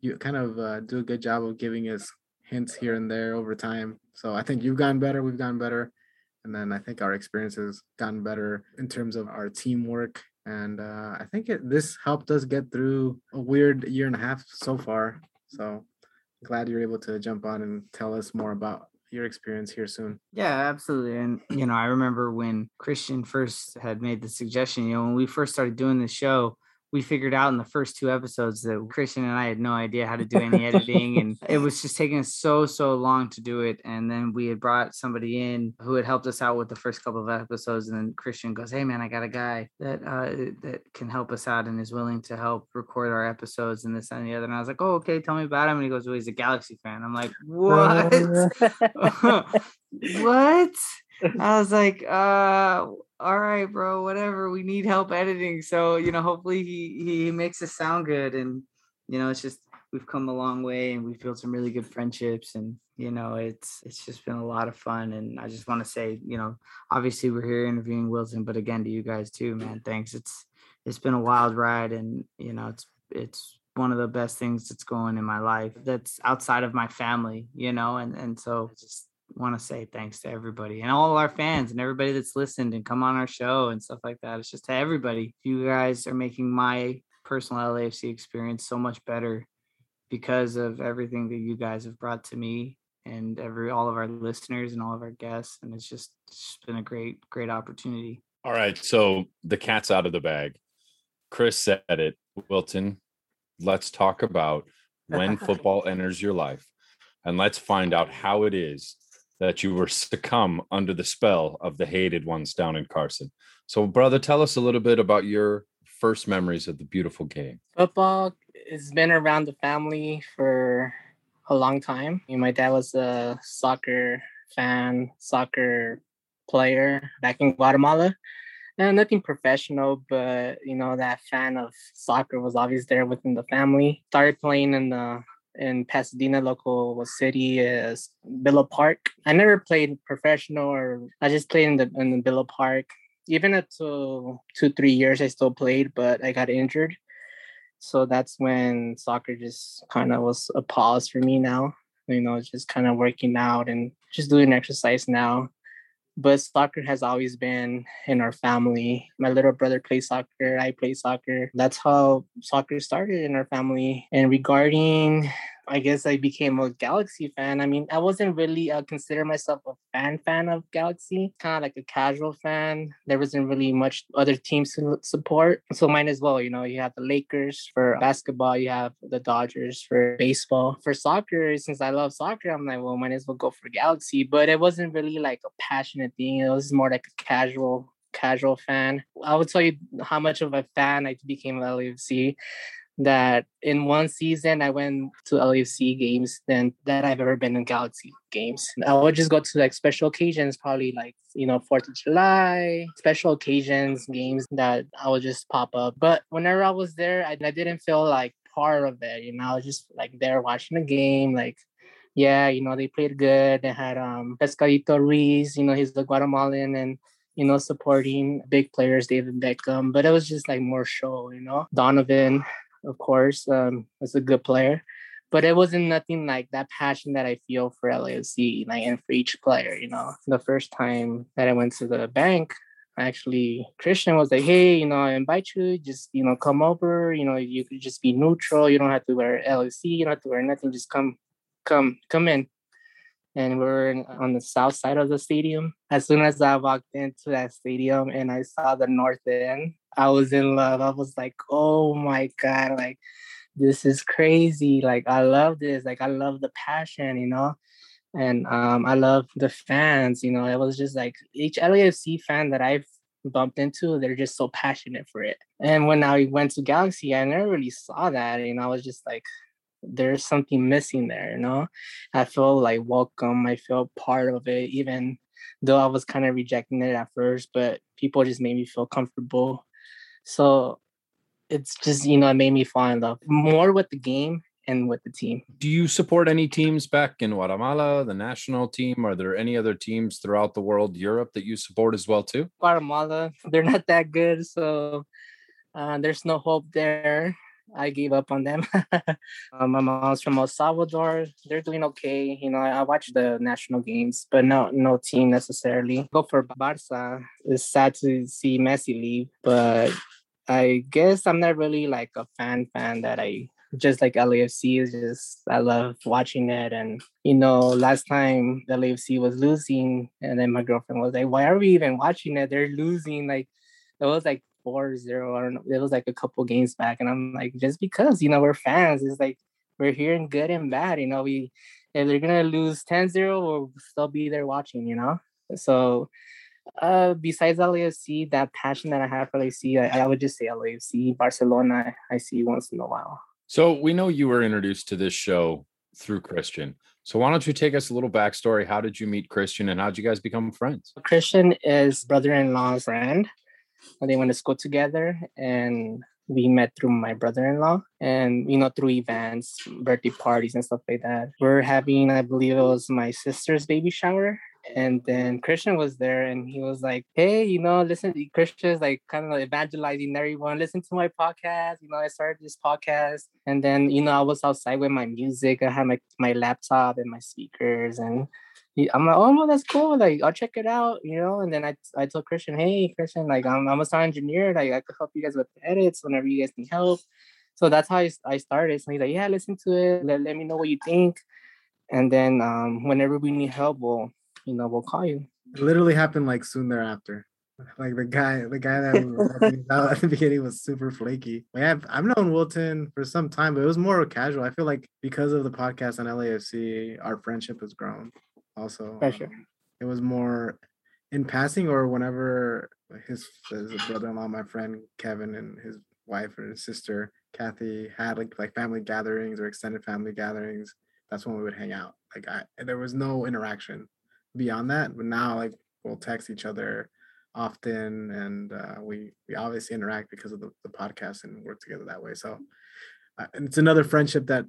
you kind of uh, do a good job of giving us hints here and there over time. So I think you've gotten better, we've gotten better. And then I think our experience has gotten better in terms of our teamwork. And uh, I think it, this helped us get through a weird year and a half so far. So glad you're able to jump on and tell us more about your experience here soon. Yeah, absolutely. And you know, I remember when Christian first had made the suggestion, you know, when we first started doing the show, we figured out in the first two episodes that Christian and I had no idea how to do any editing. And [LAUGHS] it was just taking us so, so long to do it. And then we had brought somebody in who had helped us out with the first couple of episodes. And then Christian goes, Hey man, I got a guy that uh, that can help us out and is willing to help record our episodes and this and the other. And I was like, Oh, okay, tell me about him. And he goes, Well, he's a Galaxy fan. I'm like, What? what? [LAUGHS] I was like, uh, all right, bro, whatever. We need help editing. So, you know, hopefully he he makes us sound good. And, you know, it's just we've come a long way and we've built some really good friendships and you know it's it's just been a lot of fun and i just want to say you know obviously we're here interviewing Wilton, but again to you guys too man thanks it's it's been a wild ride and you know it's it's one of the best things that's going in my life that's outside of my family you know and and so just want to say thanks to everybody and all our fans and everybody that's listened and come on our show and stuff like that. It's just to everybody. You guys are making my personal LAFC experience so much better because of everything that you guys have brought to me and every all of our listeners and all of our guests. And it's just, it's just been a great, great opportunity. All right. So the cat's out of the bag. Chris said it. Wilton, let's talk about when [LAUGHS] football enters your life and let's find out how it is that you were succumb under the spell of the hated ones down in Carson. So, brother, tell us a little bit about your first memories of the beautiful game. Football has been around the family for a long time. My dad was a soccer fan, soccer player back in Guatemala. And nothing professional, but you know, that fan of soccer was always there within the family. Started playing in the in Pasadena local city is Villa Park. I never played professional or I just played in the in the Villa Park. Even up to two, three years I still played, but I got injured. So that's when soccer just kind of was a pause for me now. You know, just kind of working out and just doing exercise now but soccer has always been in our family. My little brother plays soccer, I play soccer. That's how soccer started in our family. And regarding I guess I became a Galaxy fan. I mean, I wasn't really uh, consider myself a fan fan of Galaxy, kind of like a casual fan. There wasn't really much other teams to support, so might as well. You know, you have the Lakers for basketball, you have the Dodgers for baseball. For soccer, since I love soccer, I'm like, well, might as well go for Galaxy. But it wasn't really like a passionate thing. It was more like a casual casual fan. I would tell you how much of a fan I became of LAFC that in one season I went to LAFC games than that I've ever been in Galaxy games. I would just go to like special occasions, probably like you know Fourth of July, special occasions, games that I would just pop up. But whenever I was there, I, I didn't feel like part of it. You know, I was just like there watching the game, like yeah, you know, they played good. They had um Pescadito Ruiz, you know, he's the Guatemalan and you know, supporting big players, David Beckham, but it was just like more show, you know. Donovan, of course, um, was a good player, but it wasn't nothing like that passion that I feel for LAFC, like and for each player, you know. The first time that I went to the Banc, actually Christian was like, Hey, you know, I invite you, just you know, come over, you know, you could just be neutral, you don't have to wear LAFC, you don't have to wear nothing, just come, come, come in and we are on the south side of the stadium. As soon as I walked into that stadium and I saw the north end, I was in love. I was like, oh my God, like this is crazy. Like I love this. Like I love the passion, you know? And um, I love the fans, you know. It was just like each LAFC fan that I've bumped into, they're just so passionate for it. And when I went to Galaxy, I never really saw that. Know, I was just like, there's something missing there, you know. I feel like welcome. I feel part of it, even though I was kind of rejecting it at first, but people just made me feel comfortable. So it's just, you know, it made me fall in love more with the game and with the team. Do you support any teams back in Guatemala, the national team? Are there any other teams throughout the world, Europe, that you support as well too? Guatemala, [LAUGHS] they're not that good, so uh, there's no hope there. I gave up on them. um, [LAUGHS] my mom's from El Salvador. They're doing okay. You know, I, I watch the national games, but no, no team necessarily. Go for Barca. It's sad to see Messi leave, but I guess I'm not really like a fan fan that I just like LAFC is just I love watching it and you know last time LAFC was losing and then my girlfriend was like why are we even watching it they're losing like it was like four zero. I don't know. It was like a couple games back, and I'm like, just because you know we're fans, it's like we're hearing good and bad. You know, we if they're gonna lose 10-0, we'll still be there watching. You know, so uh besides LAFC, that passion that I have for LAFC, I, I would just say LAFC. Barcelona, I see once in a while. So we know you were introduced to this show through Christian. So why don't you take us a little backstory? How did you meet Christian and how did you guys become friends? Christian is brother-in-law's friend they went to school together and we met through my brother-in-law and you know through events birthday parties and stuff like that we're having i believe it was my sister's baby shower and then christian was there and he was like hey you know listen christian's like kind of evangelizing everyone listen to my podcast you know i started this podcast and then you know i was outside with my music i had my, my laptop and my speakers and I'm like, oh no, that's cool. Like, I'll check it out, you know. And then I, I told Christian, hey, Christian, like, I'm, I'm a sound engineer. Like, I could help you guys with edits whenever you guys need help. So that's how I, I started. So he's like, yeah, listen to it. Let, let me know what you think. And then um, whenever we need help, we'll, you know, we'll call you. It literally happened like soon thereafter. Like the guy, the guy that we [LAUGHS] out at the beginning was super flaky. Like I've I've known Wilton for some time, but it was more casual. I feel like because of the podcast on LAFC, our friendship has grown also. Sure. Um, it was more in passing or whenever his, his brother-in-law, my friend Kevin and his wife or his sister Kathy had like like family gatherings or extended family gatherings. That's when we would hang out. Like I there was no interaction beyond that. But now like we'll text each other often and uh, we we obviously interact because of the, the podcast and work together that way. So uh, it's another friendship that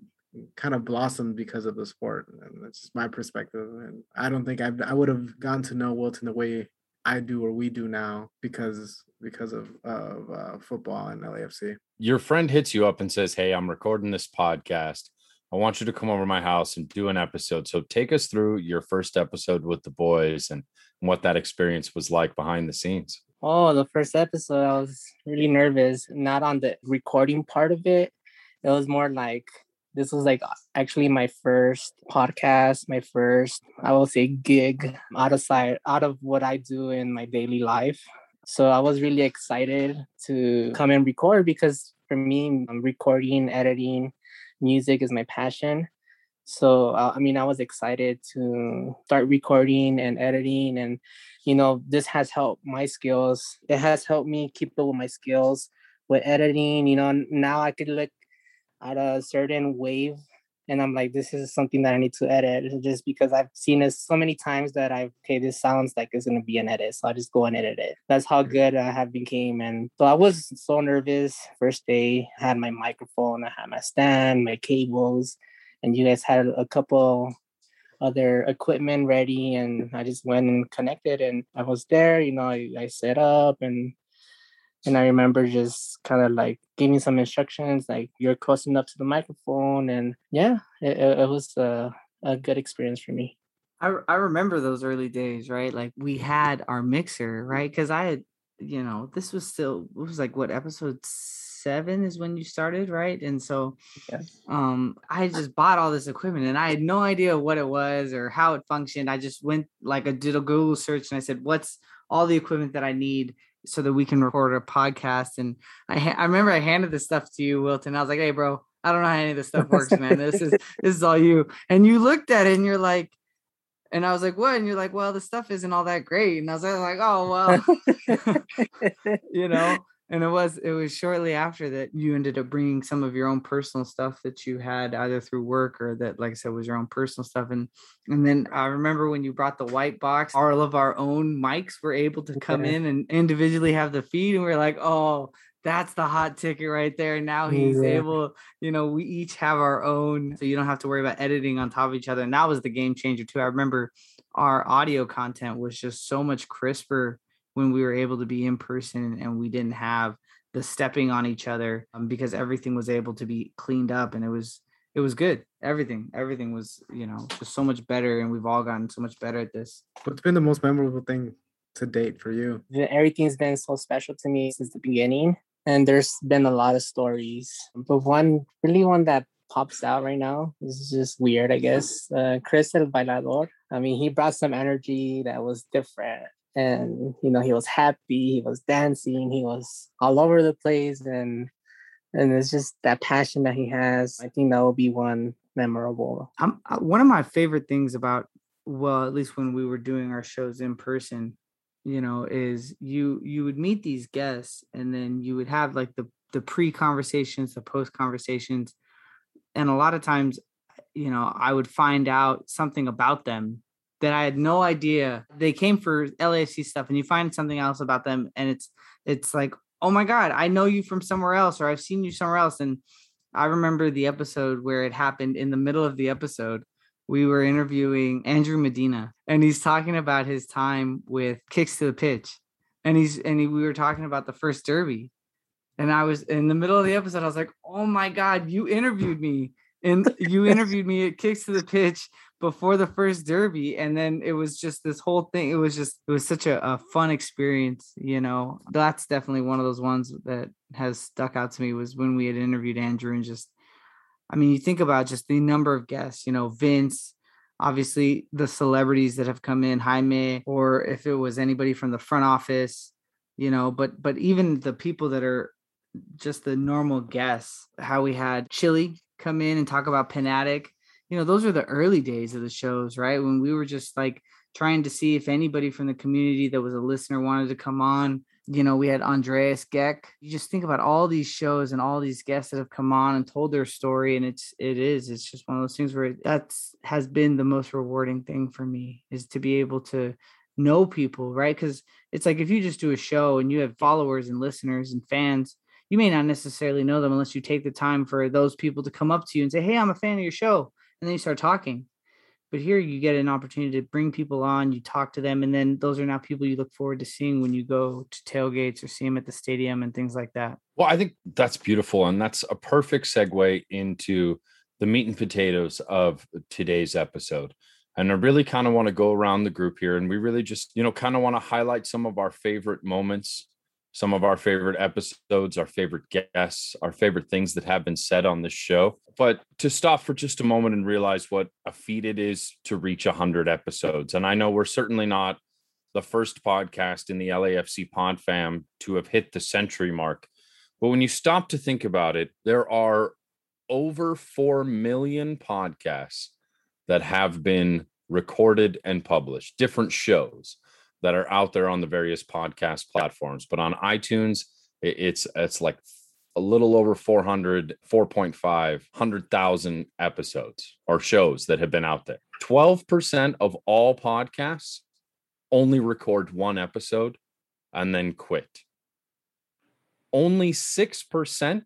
kind of blossomed because of the sport. And that's my perspective. And I don't think I've, I would have gone to know Wilton the way I do or we do now because because of of uh, football and LAFC. Your friend hits you up and says, "Hey, I'm recording this podcast. I want you to come over to my house and do an episode. So take us through your first episode with the boys and what that experience was like behind the scenes." Oh, the first episode, I was really nervous. Not on the recording part of it. It was more like this was like actually my first podcast, my first, I will say, gig out of sight, out of what I do in my daily life. So I was really excited to come and record because for me, I'm recording, editing, music is my passion. So uh, I mean, I was excited to start recording and editing, and you know, this has helped my skills. It has helped me keep up with my skills with editing. You know, now I could look at a certain wave and I'm like, this is something that I need to edit just because I've seen it so many times that I've okay, this sounds like it's gonna be an edit, so I just go and edit it. That's how good I have became, and so I was so nervous. First day, I had my microphone, I had my stand, my cables, and you guys had a couple other equipment ready, and I just went and connected, and I was there. You know, I, I set up and and I remember just kind of like giving some instructions, like you're close enough to the microphone, and yeah, it, it was a, a good experience for me. I I remember those early days, right? Like we had our mixer, right? Because I had, you know, this was still it was like what episode seven is when you started, right? And so um I just bought all this equipment and I had no idea what it was or how it functioned. I just went like I did a Google search and I said, what's all the equipment that I need so that we can record a podcast? And I ha- I remember I handed this stuff to you, Wilton. I was like, hey bro, I don't know how any of this stuff works, man. This is [LAUGHS] this is all you. And you looked at it and you're like, and I was like, what? And you're like, well, the stuff isn't all that great. And I was like, oh well, [LAUGHS] [LAUGHS] you know. And it was it was shortly after that you ended up bringing some of your own personal stuff that you had either through work or that, like I said, was your own personal stuff. And and then I remember when you brought the white box, all of our own mics were able to come Yeah. in and individually have the feed, and we are like, oh, that's the hot ticket right there. Now he's Yeah. able, you know, we each have our own, so you don't have to worry about editing on top of each other. And that was the game changer too. I remember our audio content was just so much crisper when we were able to be in person and we didn't have the stepping on each other um, because everything was able to be cleaned up and it was it was good everything everything was you know just so much better and we've all gotten so much better at this What's been the most memorable thing to date for you? Everything's been so special to me since the beginning, and there's been a lot of stories. But one, really one that pops out right now is just weird, I guess. Uh, Chris El Bailador. I mean, he brought some energy that was different. And you know, he was happy, he was dancing, he was all over the place, and and it's just that passion that he has. I think that will be one memorable. I'm uh, one of my favorite things about well, at least when we were doing our shows in person, you know, is you you would meet these guests and then you would have like the the pre conversations, the post conversations, and a lot of times, you know, I would find out something about them that I had no idea. They came for LAFC stuff, and you find something else about them, and it's it's like, oh my god, I know you from somewhere else, or I've seen you somewhere else, and I remember the episode where it happened in the middle of the episode. We were interviewing Andrew Medina, and he's talking about his time with Kicks to the Pitch, and he's and he, we were talking about the first Derby, and I was in the middle of the episode. I was like, "Oh my god, you interviewed me, and [LAUGHS] you interviewed me at Kicks to the Pitch before the first Derby," and then it was just this whole thing. It was just it was such a, a fun experience, you know. That's definitely one of those ones that has stuck out to me was when we had interviewed Andrew and just I mean, you think about just the number of guests, you know, Vince, obviously the celebrities that have come in, Jaime, or if it was anybody from the front office, you know, but but even the people that are just the normal guests, how we had Chili come in and talk about Panatic, you know, those are the early days of the shows, right? When we were just like trying to see if anybody from the community that was a listener wanted to come on you know, we had Andreas Geck. You just think about all these shows and all these guests that have come on and told their story, and it's it is it's just one of those things where that's has been the most rewarding thing for me is to be able to know people, right? Because it's like if you just do a show and you have followers and listeners and fans, you may not necessarily know them unless you take the time for those people to come up to you and say, "Hey, I'm a fan of your show," and then you start talking but here you get an opportunity to bring people on you talk to them and then those are now people you look forward to seeing when you go to tailgates or see them at the stadium and things like that Well, I think that's beautiful. And that's a perfect segue into the meat and potatoes of today's episode. And I really kind of want to go around the group here and we really just, you know, kind of want to highlight some of our favorite moments, some of our favorite episodes, our favorite guests, our favorite things that have been said on this show. But to stop for just a moment and realize what a feat it is to reach 100 episodes. And I know we're certainly not the first podcast in the LAFC pod fam to have hit the century mark. But when you stop to think about it, there are over 4 million podcasts that have been recorded and published, different shows that are out there on the various podcast platforms. But on iTunes, it's it's like a little over 400, 4.5, 100,000 episodes or shows that have been out there. 12% of all podcasts only record one episode and then quit. Only 6%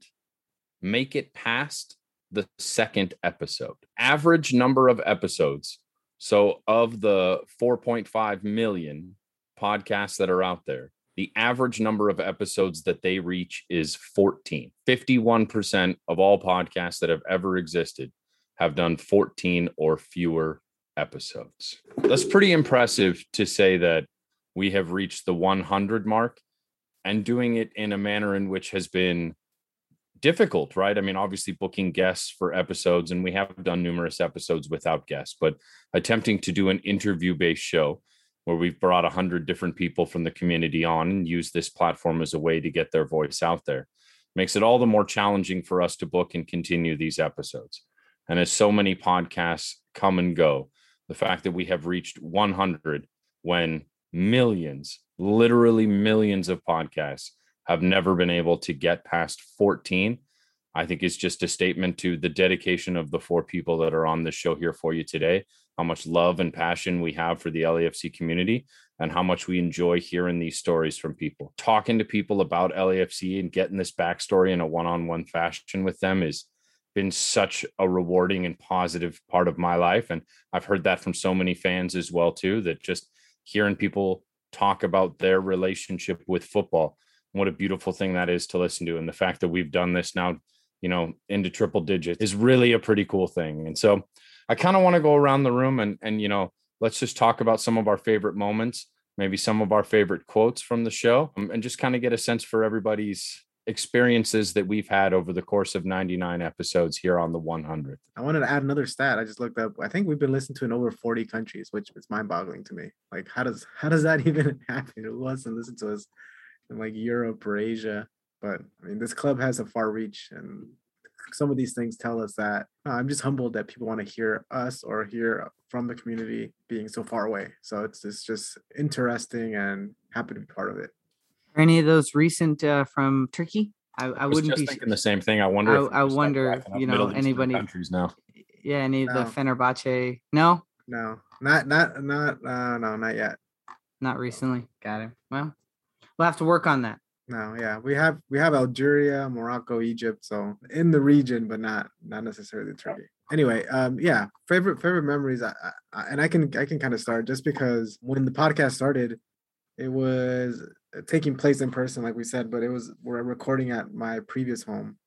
make it past the second episode. Average number of episodes. So, of the 4.5 million podcasts that are out there, the average number of episodes that they reach is 14. 51% of all podcasts that have ever existed have done 14 or fewer episodes. That's pretty impressive to say that we have reached the 100 mark and doing it in a manner in which has been difficult, right? I mean, obviously booking guests for episodes, and we have done numerous episodes without guests, but attempting to do an interview based show where we've brought 100 different people from the community on and use this platform as a way to get their voice out there makes it all the more challenging for us to book and continue these episodes. And as so many podcasts come and go, the fact that we have reached 100 when millions, literally millions of podcasts have never been able to get past 14, I think is just a statement to the dedication of the four people that are on the show here for you today, how much love and passion we have for the LAFC community, and how much we enjoy hearing these stories from people. Talking to people about LAFC and getting this backstory in a one on one fashion with them is been such a rewarding and positive part of my life. And i've heard that from so many fans as well too that just hearing people talk about their relationship with football what a beautiful thing that is to listen to. And the fact that we've done this now you know into triple digits is really a pretty cool thing. And so i kind of want to go around the room and and you know let's just talk about some of our favorite moments maybe some of our favorite quotes from the show um, and just kind of get a sense for everybody's experiences that we've had over the course of 99 episodes here on the 100. I wanted to add another stat. I just looked up. I think we've been listened to in over 40 countries, which is mind-boggling to me. Like, how does how does that [LAUGHS] even happen? Who wants to listen to us in like Europe or Asia? But I mean, this club has a far reach, and some of these things tell us that uh, I'm just humbled that people want to hear us or hear from the community being so far away. So it's it's just interesting and happy to be part of it. Are any of those recent uh, from Turkey? I, I, I was wouldn't just be. thinking the same thing. I wonder. I, if I we're just, like, wonder, you know, anybody. countries now. Yeah, any of the No. Fenerbahce? No, No, not not not uh, no, not yet. not recently. Got it. Well, we'll have to work on that. No, yeah, we have we have Algeria, Morocco, Egypt, so in the region, but not not necessarily Turkey. Anyway, um, yeah, favorite favorite memories, I, I, and I can I can kind of start just because when the podcast started, it was taking place in person, like we said, but it was we're recording at my previous home.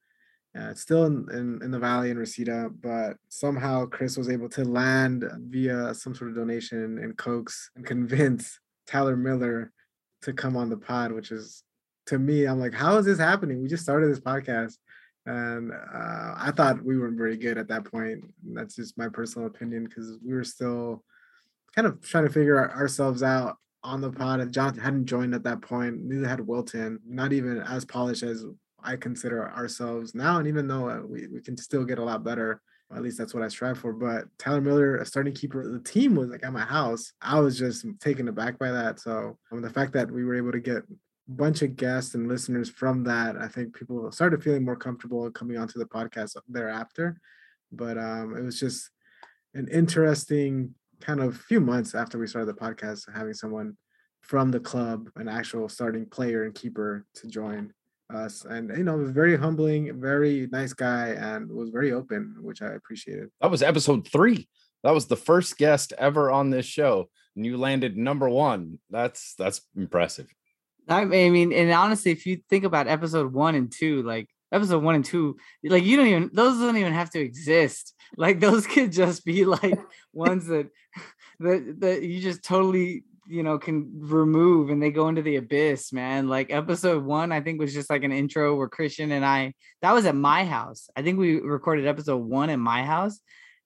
Uh, it's still in, in, in the valley in Reseda, but somehow Chris was able to land via some sort of donation and coax and convince Tyler Miller to come on the pod, which is to me, I'm like, how is this happening? We just started this podcast, and uh, I thought we weren't very good at that point. That's just my personal opinion because we were still kind of trying to figure ourselves out on the pod. And Jonathan hadn't joined at that point. Neither had Wilton. Not even as polished as I consider ourselves now. And even though uh, we, we can still get a lot better, at least that's what I strive for. But Tyler Miller, a starting keeper, the team was like at my house. I was just taken aback by that. So um, the fact that we were able to get bunch of guests and listeners from that, I think people started feeling more comfortable coming onto the podcast thereafter. But um, it was just an interesting kind of few months after we started the podcast, having someone from the club, an actual starting player and keeper to join us. And, you know, very humbling, very nice guy, and was very open, which I appreciated. That was episode three. That was the first guest ever on this show, and you landed number one. That's that's impressive. I mean, and honestly, if you think about episode one and two, like episode one and two, like you don't even those don't even have to exist. Like [LAUGHS] those could just be like ones that [LAUGHS] that that you just totally you know can remove and they go into the abyss, man. Like episode one, I think was just like an intro where Christian and I that was at my house. I think we recorded episode one at my house.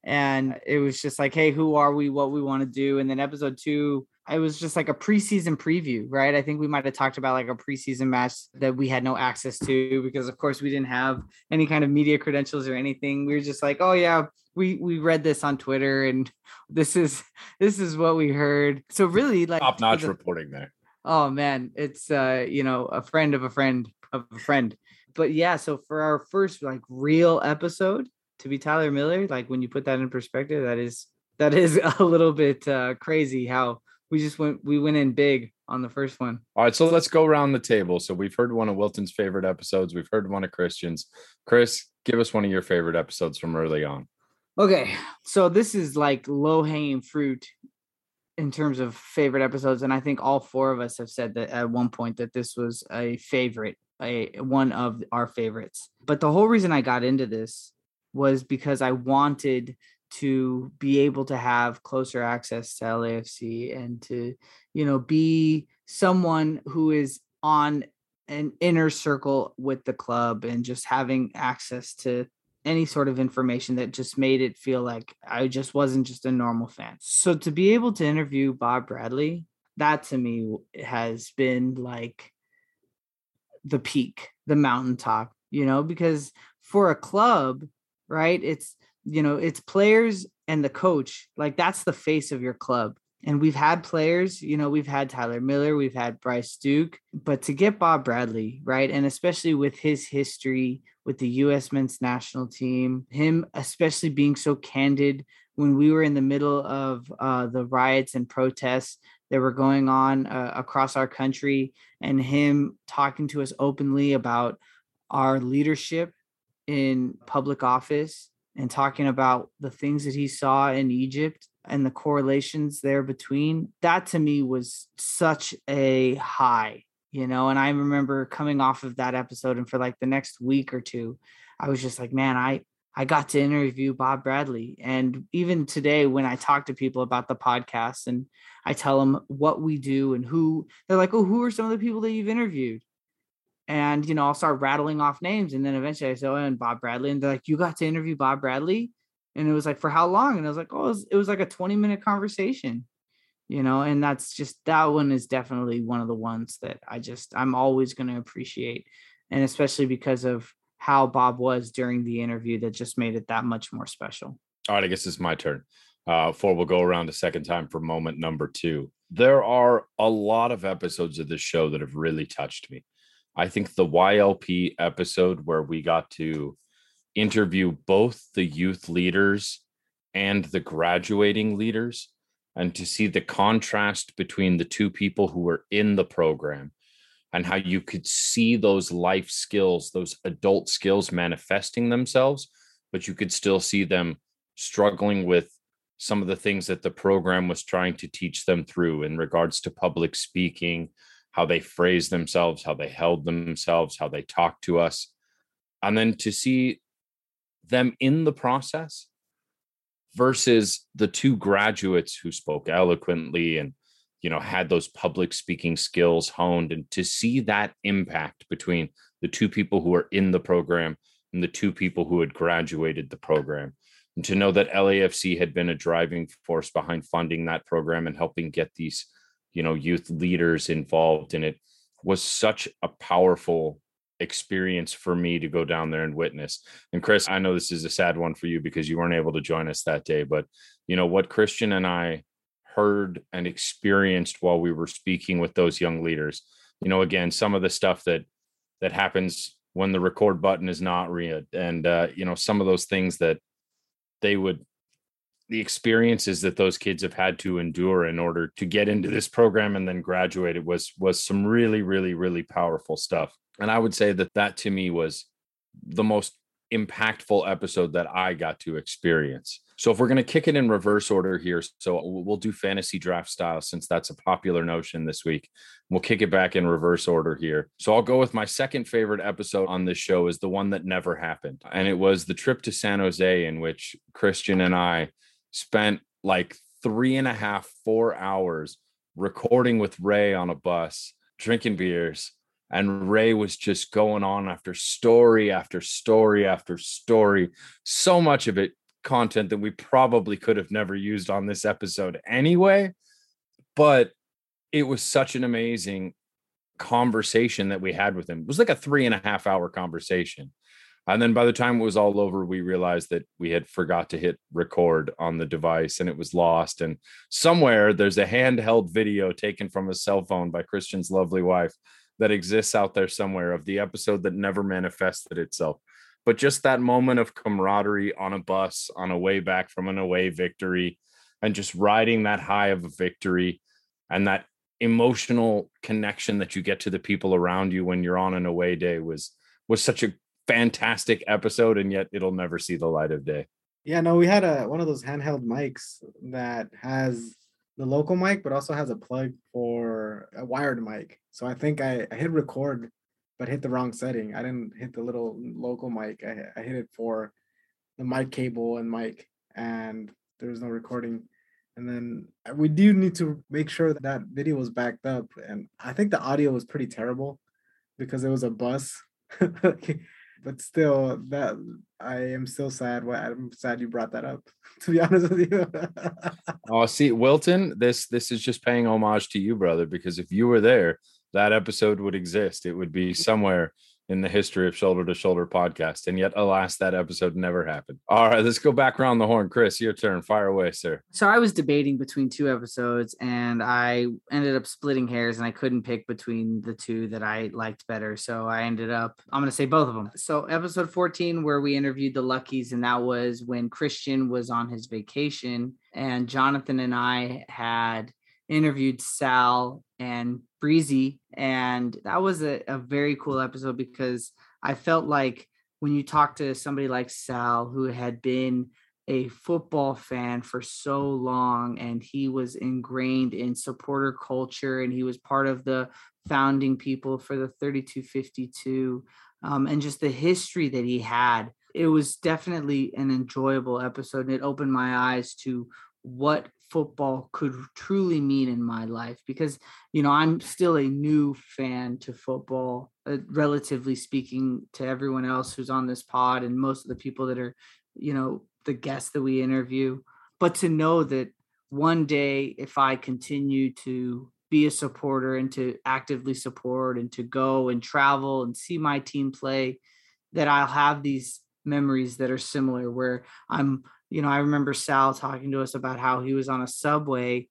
And it was just like, hey, who are we? What we want to do? And then episode two, it was just like a preseason preview, right? I think we might have talked about like a preseason match that we had no access to because, of course, we didn't have any kind of media credentials or anything. We were just like, oh yeah, we we read this on Twitter and [LAUGHS] this is this is what we heard. So really, like Top notch the- reporting there. Oh man, it's uh, you know, a friend of a friend of a friend. but yeah, so for our first like real episode to be Tyler Miller, like when you put that in perspective, that is that is [LAUGHS] a little bit uh, crazy how we just went we went in big on the first one. All right, so let's go around the table. So we've heard one of Wilton's favorite episodes. We've heard one of Christian's. Chris, give us one of your favorite episodes from early on. Okay, so this is like low hanging fruit in terms of favorite episodes, and I think all four of us have said that at one point that this was a favorite, a one of our favorites. But the whole reason I got into this was because I wanted to be able to have closer access to LAFC and to, you know, be someone who is on an inner circle with the club and just having access to any sort of information that just made it feel like I just wasn't just a normal fan. So to be able to interview Bob Bradley, that to me has been like the peak, the mountaintop, you know, because for a club, right? It's you know, it's players and the coach. Like that's the face of your club. And we've had players, you know, we've had Tyler Miller, we've had Bryce Duke, but to get Bob Bradley, right? And especially with his history with the US men's national team, him especially being so candid when we were in the middle of uh, the riots and protests that were going on uh, across our country, and him talking to us openly about our leadership in public office and talking about the things that he saw in Egypt and the correlations there between that to me was such a high you know and i remember coming off of that episode and for like the next week or two i was just like man i i got to interview bob bradley. And even today when i talk to people about the podcast and i tell them what we do and who they're like oh who are some of the people that you've interviewed and you know, I'll start rattling off names, and then eventually I say, "Oh, and Bob Bradley," and they're like, "You got to interview Bob Bradley?" And it was like, "For how long?" And I was like, "Oh, it was, it was like a twenty minute conversation." You know, and that's just that one is definitely one of the ones that I just I'm always going to appreciate, and especially because of how Bob was during the interview, that just made it that much more special. All right, I guess it's my turn. Uh, before we'll go around a second time for moment number two. There are a lot of episodes of this show that have really touched me. I think the YLP episode where we got to interview both the youth leaders and the graduating leaders and to see the contrast between the two people who were in the program and how you could see those life skills, those adult skills manifesting themselves, but you could still see them struggling with some of the things that the program was trying to teach them through in regards to public speaking, how they phrased themselves, how they held themselves, how they talked to us. And then to see them in the process versus the two graduates who spoke eloquently and you know had those public speaking skills honed and to see that impact between the two people who are in the program and the two people who had graduated the program and to know that LAFC had been a driving force behind funding that program and helping get these you know youth leaders involved in it was such a powerful experience for me to go down there and witness. And chris i know this is a sad one for you because you weren't able to join us that day but you know what christian and i heard and experienced while we were speaking with those young leaders. You know again some of the stuff that that happens when the record button is not read and uh, you know some of those things that they would the experiences that those kids have had to endure in order to get into this program and then graduate it was was some really really really powerful stuff. And i would say that that to me was the most impactful episode that i got to experience. So if we're going to kick it in reverse order here so we'll do fantasy draft style since that's a popular notion this week. We'll kick it back in reverse order here. So i'll go with my second favorite episode on this show is the one that never happened and it was the trip to san jose in which christian and i spent like three and a half, four hours recording with Ray on a bus, drinking beers. And Ray was just going on after story after story after story. So much of it content that we probably could have never used on this episode anyway. But it was such an amazing conversation that we had with him. It was like a three and a half hour conversation. And then by the time it was all over, we realized that we had forgot to hit record on the device and it was lost. And somewhere there's a handheld video taken from a cell phone by Christian's lovely wife that exists out there somewhere of the episode that never manifested itself. But just that moment of camaraderie on a bus on a way back from an away victory and just riding that high of a victory and that emotional connection that you get to the people around you when you're on an away day was was such a fantastic episode and yet it'll never see the light of day. Yeah, no, we had a one of those handheld mics that has the local mic, but also has a plug for a wired mic. So I think I, I hit record, but hit the wrong setting. I didn't hit the little local mic. I, I hit it for the mic cable and mic, and there was no recording. And then uh, we do need to make sure that that video was backed up. And I think the audio was pretty terrible because it was a bus. [LAUGHS] but still, that I am still sad. I'm sad you brought that up. [LAUGHS] To be honest with you. [LAUGHS] oh, see, Wilton, this this is just paying homage to you, brother. Because if you were there, that episode would exist. It would be somewhere in the history of Shoulder to Shoulder podcast. And yet, alas, that episode never happened. All right, let's go back around the horn. Chris, your turn. Fire away, sir. So I was debating between two episodes and I ended up splitting hairs and I couldn't pick between the two that I liked better. So I ended up, I'm going to say both of them. So episode 14, where we interviewed the Luckies, and that was when Christian was on his vacation and Jonathan and I had interviewed Sal and Breezy. And that was a, a very cool episode because I felt like when you talk to somebody like Sal, who had been a football fan for so long and he was ingrained in supporter culture and he was part of the founding people for the 3252 um, and just the history that he had it was definitely an enjoyable episode and it opened my eyes to what football could truly mean in my life because you know i'm still a new fan to football uh, relatively speaking to everyone else who's on this pod and most of the people that are you know the guests that we interview. But to know that one day if i continue to be a supporter and to actively support and to go and travel and see my team play that i'll have these memories that are similar where i'm you know, I remember Sal talking to us about how he was on a subway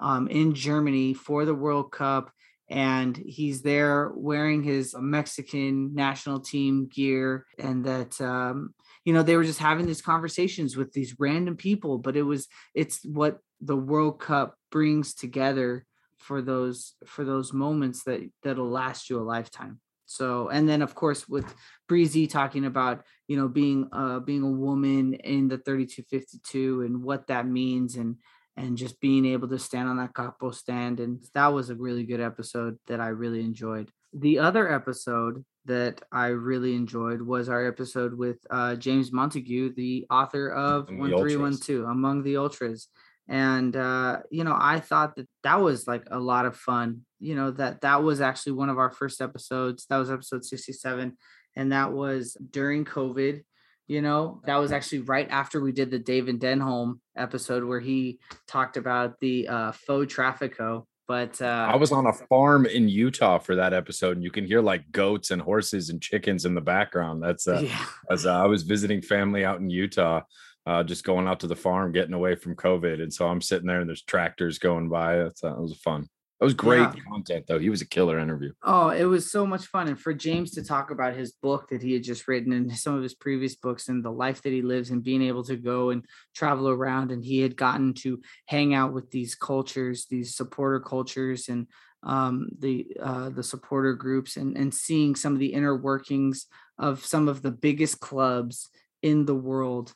um, in Germany for the World Cup, and he's there wearing his Mexican national team gear, and that um, you know they were just having these conversations with these random people, but it was it's what the World Cup brings together for those for those moments that that'll last you a lifetime. So, and then of course with Breezy talking about you know being uh being a woman in the 3252 and what that means and and just being able to stand on that capo stand. And that was a really good episode that I really enjoyed. The other episode that I really enjoyed was our episode with uh, James Montague, the author of One Three One Two Among the Ultras and uh, you know i thought that that was like a lot of fun you know that that was actually one of our first episodes that was episode 67 and that was during covid you know that was actually right after we did the david denholm episode where he talked about the uh faux trafico but uh i was on a farm in utah for that episode and you can hear like goats and horses and chickens in the background that's uh yeah. as uh, i was visiting family out in utah uh, just going out to the farm, getting away from COVID. And so I'm sitting there and there's tractors going by. That's, that was fun. That was great yeah. content, though. He was a killer interview. Oh, it was so much fun. And for James to talk about his book that he had just written and some of his previous books and the life that he lives and being able to go and travel around. And he had gotten to hang out with these cultures, these supporter cultures, and um, the uh, the supporter groups, and and seeing some of the inner workings of some of the biggest clubs in the world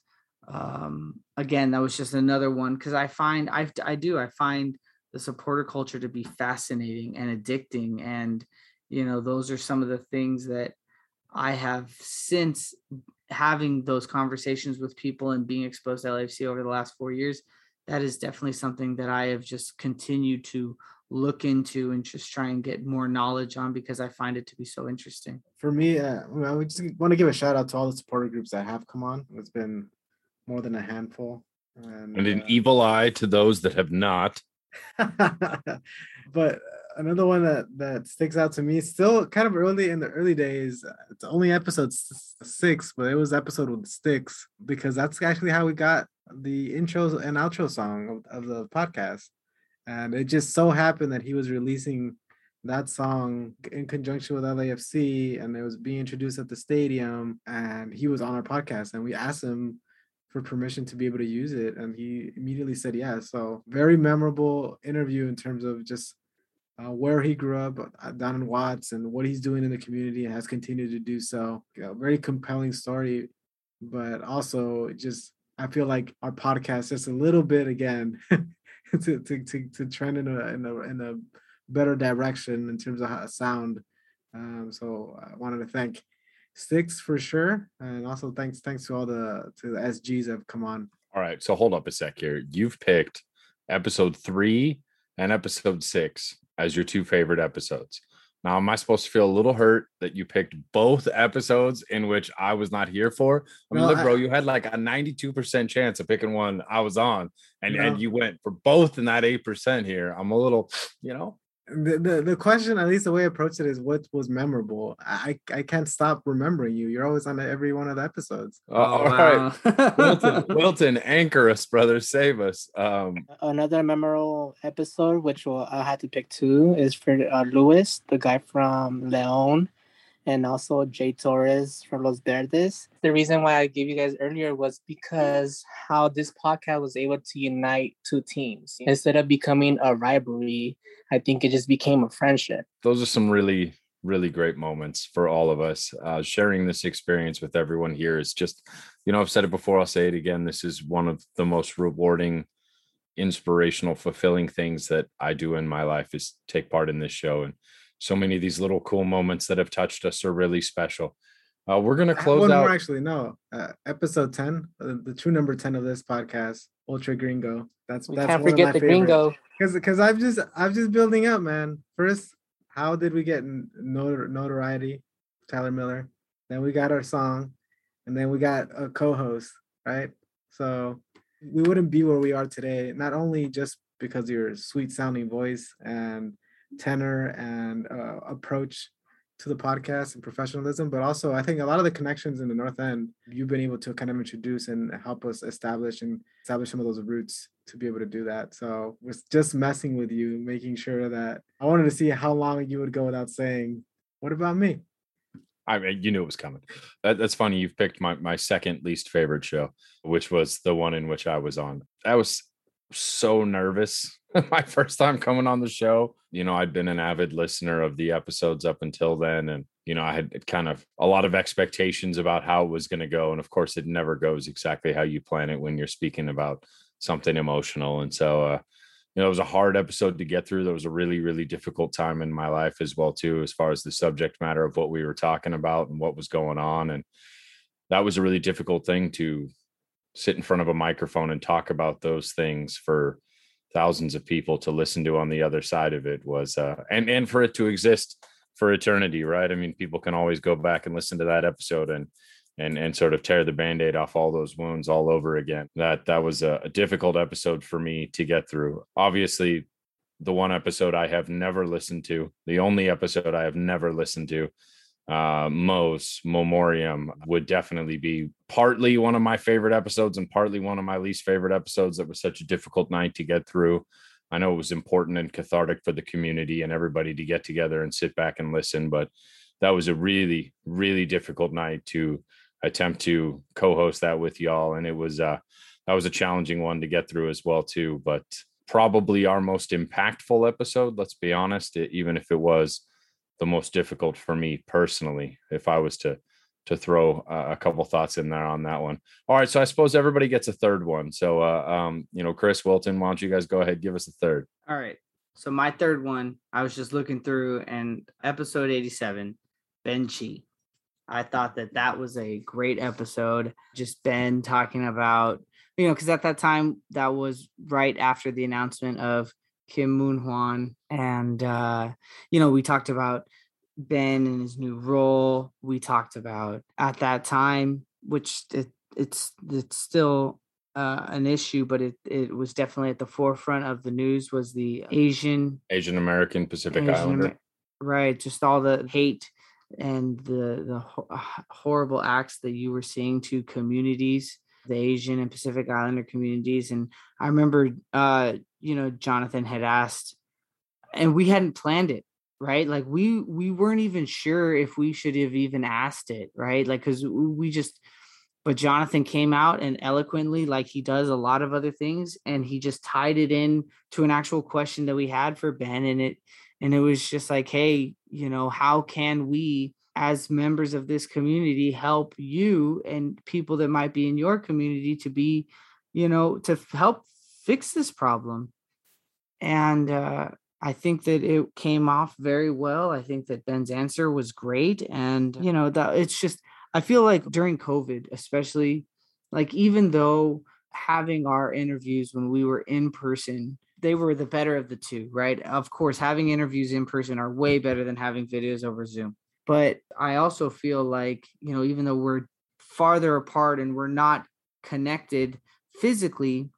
um, again, that was just another one because I find I I do I find the supporter culture to be fascinating and addicting, and you know those are some of the things that I have since having those conversations with people and being exposed to lfc over the last four years. That is definitely something that I have just continued to look into and just try and get more knowledge on because I find it to be so interesting. For me, uh, I just want to give a shout out to all the supporter groups that have come on. It's been more than a handful. And, and an uh, evil eye to those that have not. [LAUGHS] but another one that that sticks out to me, still kind of early in the early days. It's only episode six, but it was episode with sticks because that's actually how we got the intro and outro song of, of the podcast. And it just so happened that he was releasing that song in conjunction with LAFC, and it was being introduced at the stadium. And he was on our podcast, and we asked him for permission to be able to use it, and he immediately said yes. So very memorable interview in terms of just uh, where he grew up uh, down in Watts and what he's doing in the community and has continued to do so. A very compelling story, but also just I feel like our podcast just a little bit again [LAUGHS] to, to to to trend in a in a in a better direction in terms of how sound. Um, so I wanted to thank Sticks for sure, and also thanks thanks to all the to the SGs that have come on. All right, so hold up a sec here. You've picked episode three and episode six as your two favorite episodes. Now, am I supposed to feel a little hurt that you picked both episodes in which I was not here for? I mean, No, look, bro, I- you had like a 92% chance of picking one I was on, and, No. and you went for both in that 8% here. I'm a little, you know, The, the the question, at least the way I approached it, is what was memorable. I I can't stop remembering you. You're always on every one of the episodes. uh, all right. Wilton, [LAUGHS] Wilton, anchor us, brother, save us. Um, Another memorable episode, which will, I had to pick two, is for uh, Luis, the guy from Leon, and also Jay Torres from Los Verdes. The reason why I gave you guys earlier was because how this podcast was able to unite two teams. Instead of becoming a rivalry, I think it just became a friendship. those are some really really great moments for all of us uh, sharing this experience with everyone here is just you know i've said it before i'll say it again this is one of the most rewarding inspirational fulfilling things that i do in my life is take part in this show and so many of these little cool moments that have touched us are really special uh, we're going to close one out more actually. No, uh, episode ten, uh, the true number ten of this podcast, Ultra Gringo. That's We that's can't one of forget my the favorite. gringo. Because because I'm just I'm just building up, man. First, how did we get n- notor- notoriety? Tyler Miller. Then we got our song, and then we got a co-host, right? So we wouldn't be where we are today, not only just because of your sweet sounding voice and tenor and uh, approach to the podcast and professionalism, but also I think a lot of the connections in the North End you've been able to kind of introduce and help us establish and establish some of those roots to be able to do that. So was just messing with you, making sure that I wanted to see how long you would go without saying, "What about me?" I mean, you knew it was coming. That, that's funny. You've picked my my second least favorite show, which was the one in which I was on. I was so nervous [LAUGHS] my first time coming on the show. You know, I'd been an avid listener of the episodes up until then, and you know, I had kind of a lot of expectations about how it was going to go, and of course, it never goes exactly how you plan it when you're speaking about something emotional. And so, uh, you know, it was a hard episode to get through. There was a really, really difficult time in my life as well, too, as far as the subject matter of what we were talking about and what was going on. And that was a really difficult thing to sit in front of a microphone and talk about those things for thousands of people to listen to on the other side of it was uh and and for it to exist for eternity right? I mean people can always go back and listen to that episode and and and sort of tear the band-aid off all those wounds all over again. That that was a, a difficult episode for me to get through. Obviously the one episode i have never listened to the only episode i have never listened to uh Mo's Memoriam would definitely be partly one of my favorite episodes and partly one of my least favorite episodes that was such a difficult night to get through. I know it was important and cathartic for the community and everybody to get together and sit back and listen, but that was a really, really difficult night to attempt to co-host that with y'all. And it was uh that was a challenging one to get through as well, too. But probably our most impactful episode, let's be honest, e- even if it was the most difficult for me personally if i was to to throw a couple thoughts in there on that one all right so i suppose everybody gets a third one so uh, um you know chris wilton why don't you guys go ahead give us a third All right. So my third one, I was just looking through and episode 87, Ben Chi. I thought that that was a great episode. Just Ben talking about, you know, because at that time, that was right after the announcement of Kim Moon Hwan. And, uh, you know, we talked about Ben and his new role. We talked about at that time, which it, it's it's still uh, an issue, but it it was definitely at the forefront of the news. Was the Asian asian american pacific Asian islander Amer- right? Just all the hate and the the ho- horrible acts that you were seeing to communities, the Asian and Pacific Islander communities. And I remember, uh, you know, Jonathan had asked, and we hadn't planned it. right? Like we we weren't even sure if we should have even asked it, right? Like cuz we just but Jonathan came out and eloquently like he does a lot of other things and he just tied it in to an actual question that we had for Ben and it and it was just like hey, you know, how can we as members of this community help you and people that might be in your community to be you know to help fix this problem. And uh, i think that it came off very well. I think that ben's answer was great. And you know that it's just i feel like during covid especially like even though having our interviews when we were in person they were the better of the two right? Of course having interviews in person are way better than having videos over zoom. But I also feel like, you know, even though we're farther apart and we're not connected physically,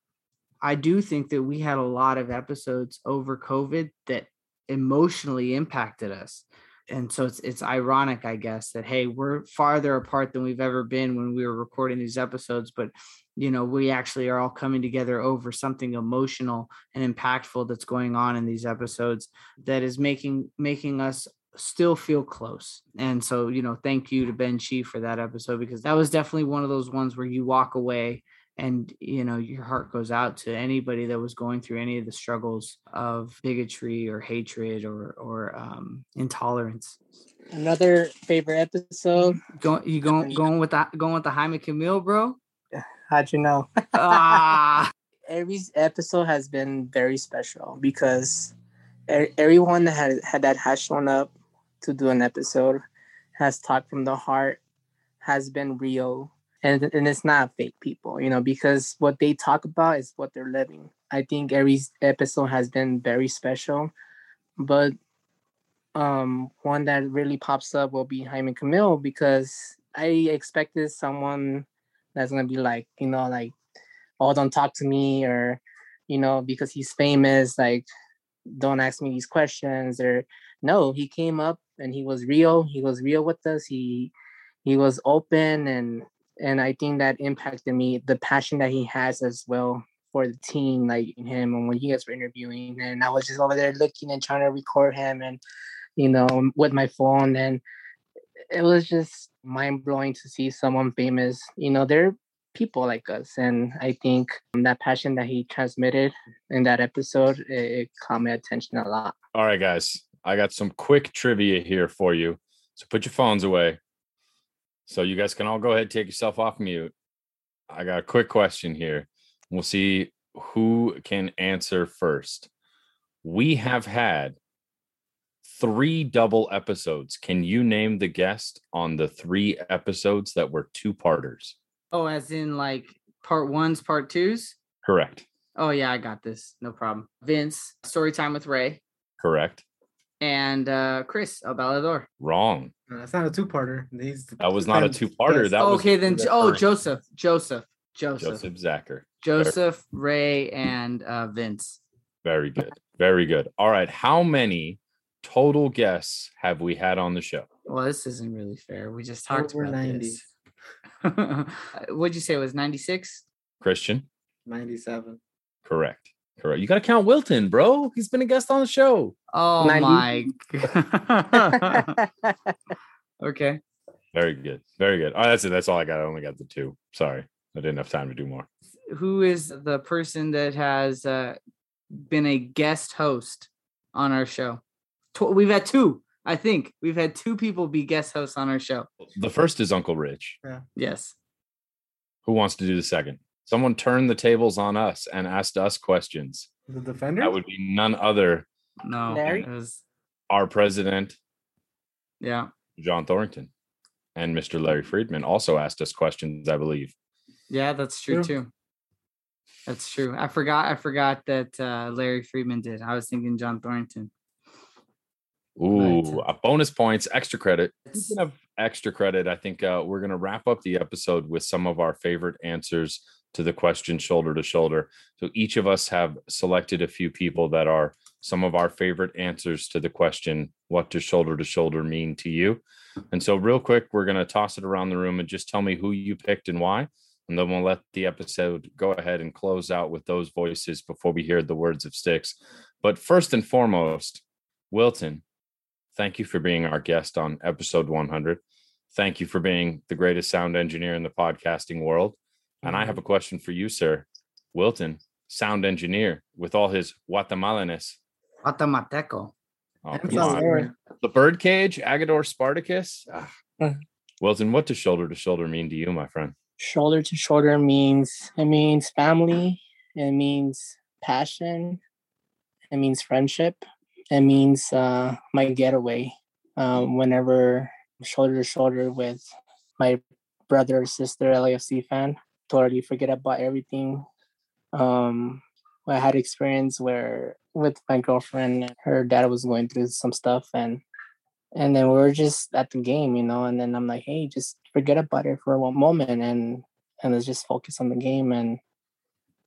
I do think that we had a lot of episodes over COVID that emotionally impacted us. And so it's it's ironic, I guess, that hey, we're farther apart than we've ever been when we were recording these episodes, but you know, we actually are all coming together over something emotional and impactful that's going on in these episodes that is making making us still feel close. And so, you know, thank you to Ben Chi for that episode because that was definitely one of those ones where you walk away and you know your heart goes out to anybody that was going through any of the struggles of bigotry or hatred or or um, intolerance. Another favorite episode. [LAUGHS] going you going going with that going with the Jaime Camil, bro? How'd you know? [LAUGHS] ah. Every episode has been very special because everyone that had, had that has shown up to do an episode has talked from the heart, has been real, and and it's not fake people, you know, because what they talk about is what they're living. I think every episode has been very special, but um, one that really pops up will be Jaime Camil because I expected someone that's gonna be like, you know, like, oh, don't talk to me, or you know, because he's famous, like, don't ask me these questions, or no, he came up and he was real. He was real with us. He he was open and and I think that impacted me. The passion that he has as well for the team, like him, and when he gets interviewing, and I was just over there looking and trying to record him, and you know, with my phone, and it was just mind blowing to see someone famous. You know, they're people like us, and I think that passion that he transmitted in that episode it, it caught my attention a lot. All right, guys, I got some quick trivia here for you. So put your phones away. So you guys can all go ahead take yourself off mute. I got a quick question here. We'll see who can answer first. We have had three double episodes. Can you name the guest on the three episodes that were two parters? Oh, as in like part ones, part twos? Correct. Oh, yeah, I got this. No problem. Vince, story time with Ray. Correct and uh Chris Albalador. Wrong. No, that's not a two-parter. He's that was not a two-parter. That oh, okay. Was then oh Joseph, Joseph, Joseph, Joseph Zacher, Joseph, Ray, and uh, Vince. Very good. Very good. All right. How many total guests have we had on the show? Well, this isn't really fair. We just talked Over about 90. this. [LAUGHS] What'd you say? It was ninety six? Christian. Ninety seven. Correct. Correct. You got to count Wilton, bro. He's been a guest on the show. Oh 90. my. [LAUGHS] [LAUGHS] okay. Very good. Very good. Oh, that's it. That's all I got. I only got the two. Sorry, I didn't have time to do more. Who is the person that has uh, been a guest host on our show? We've had two. I think we've had two people be guest hosts on our show. The first is Uncle Rich. Yeah. Yes. Who wants to do the second? Someone turned the tables on us and asked us questions. The defender? That would be none other. No, Larry? Was... Our president. Yeah. John Thornton and Mr. Larry Freedman also asked us questions, I believe. Yeah, that's true too. That's true. I forgot. I forgot that uh, Larry Freedman did. I was thinking John Thornton. Ooh, but, uh, bonus points, extra credit. Speaking of extra credit, I think uh, we're going to wrap up the episode with some of our favorite answers to the question shoulder to shoulder. So each of us have selected a few people that are some of our favorite answers to the question, what does shoulder to shoulder mean to you? And so, real quick, we're going to toss it around the room and just tell me who you picked and why. And then we'll let the episode go ahead and close out with those voices before we hear the words of Sticks. But first and foremost, Wilton, thank you for being our guest on episode 100. Thank you for being the greatest sound engineer in the podcasting world. And I have a question for you, sir. Wilton, sound engineer with all his Guatemalaness. Guatemalteco. Oh, come on. The birdcage, Agador Spartacus. Ah. Uh. Wilton, what does shoulder to shoulder mean to you, my friend? Shoulder to shoulder means it means family. It means passion. It means friendship. It means uh, my getaway. Um, whenever shoulder to shoulder with my brother or sister, LAFC fan, totally forget about everything. Um, I had experience where with my girlfriend, her dad was going through some stuff, and and then we are just at the game, you know. And then I'm like, hey, just forget about it for one moment, and and let's just focus on the game and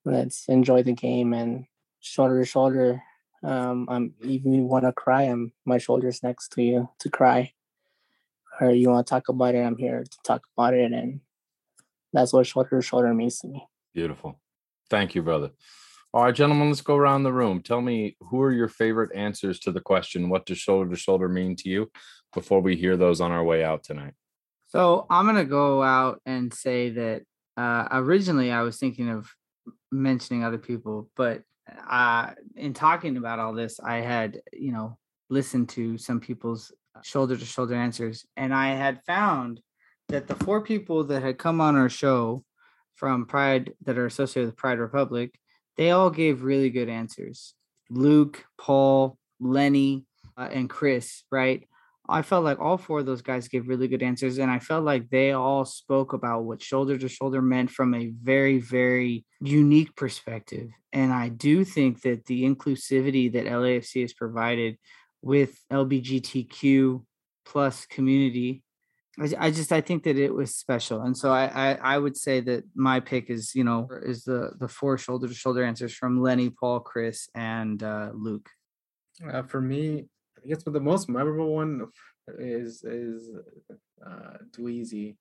let's enjoy the game and shoulder to shoulder. Um, I'm even want to cry, I'm my shoulders next to you to cry, or you want to talk about it, I'm here to talk about it, and that's what shoulder to shoulder means to me. Beautiful. Thank you, brother. All right, gentlemen, let's go around the room. Tell me who are your favorite answers to the question, what does shoulder to shoulder mean to you, before we hear those on our way out tonight? So I'm gonna go out and say that uh, originally I was thinking of mentioning other people, but uh, in talking about all this, I had you know listened to some people's shoulder to shoulder answers, and I had found that the four people that had come on our show from Pride that are associated with Pride Republic, they all gave really good answers. Luke, Paul, Lenny, uh, and Chris, right? I felt like all four of those guys gave really good answers, and I felt like they all spoke about what shoulder to shoulder meant from a very, very unique perspective. And I do think that the inclusivity that LAFC has provided with LBGTQ plus community, I, just I think that it was special, and so I, I I would say that my pick is you know is the the four shoulder to shoulder answers from Lenny, Paul, Chris, and uh, Luke. Uh, for me, I guess the most memorable one is is uh, Dweezy.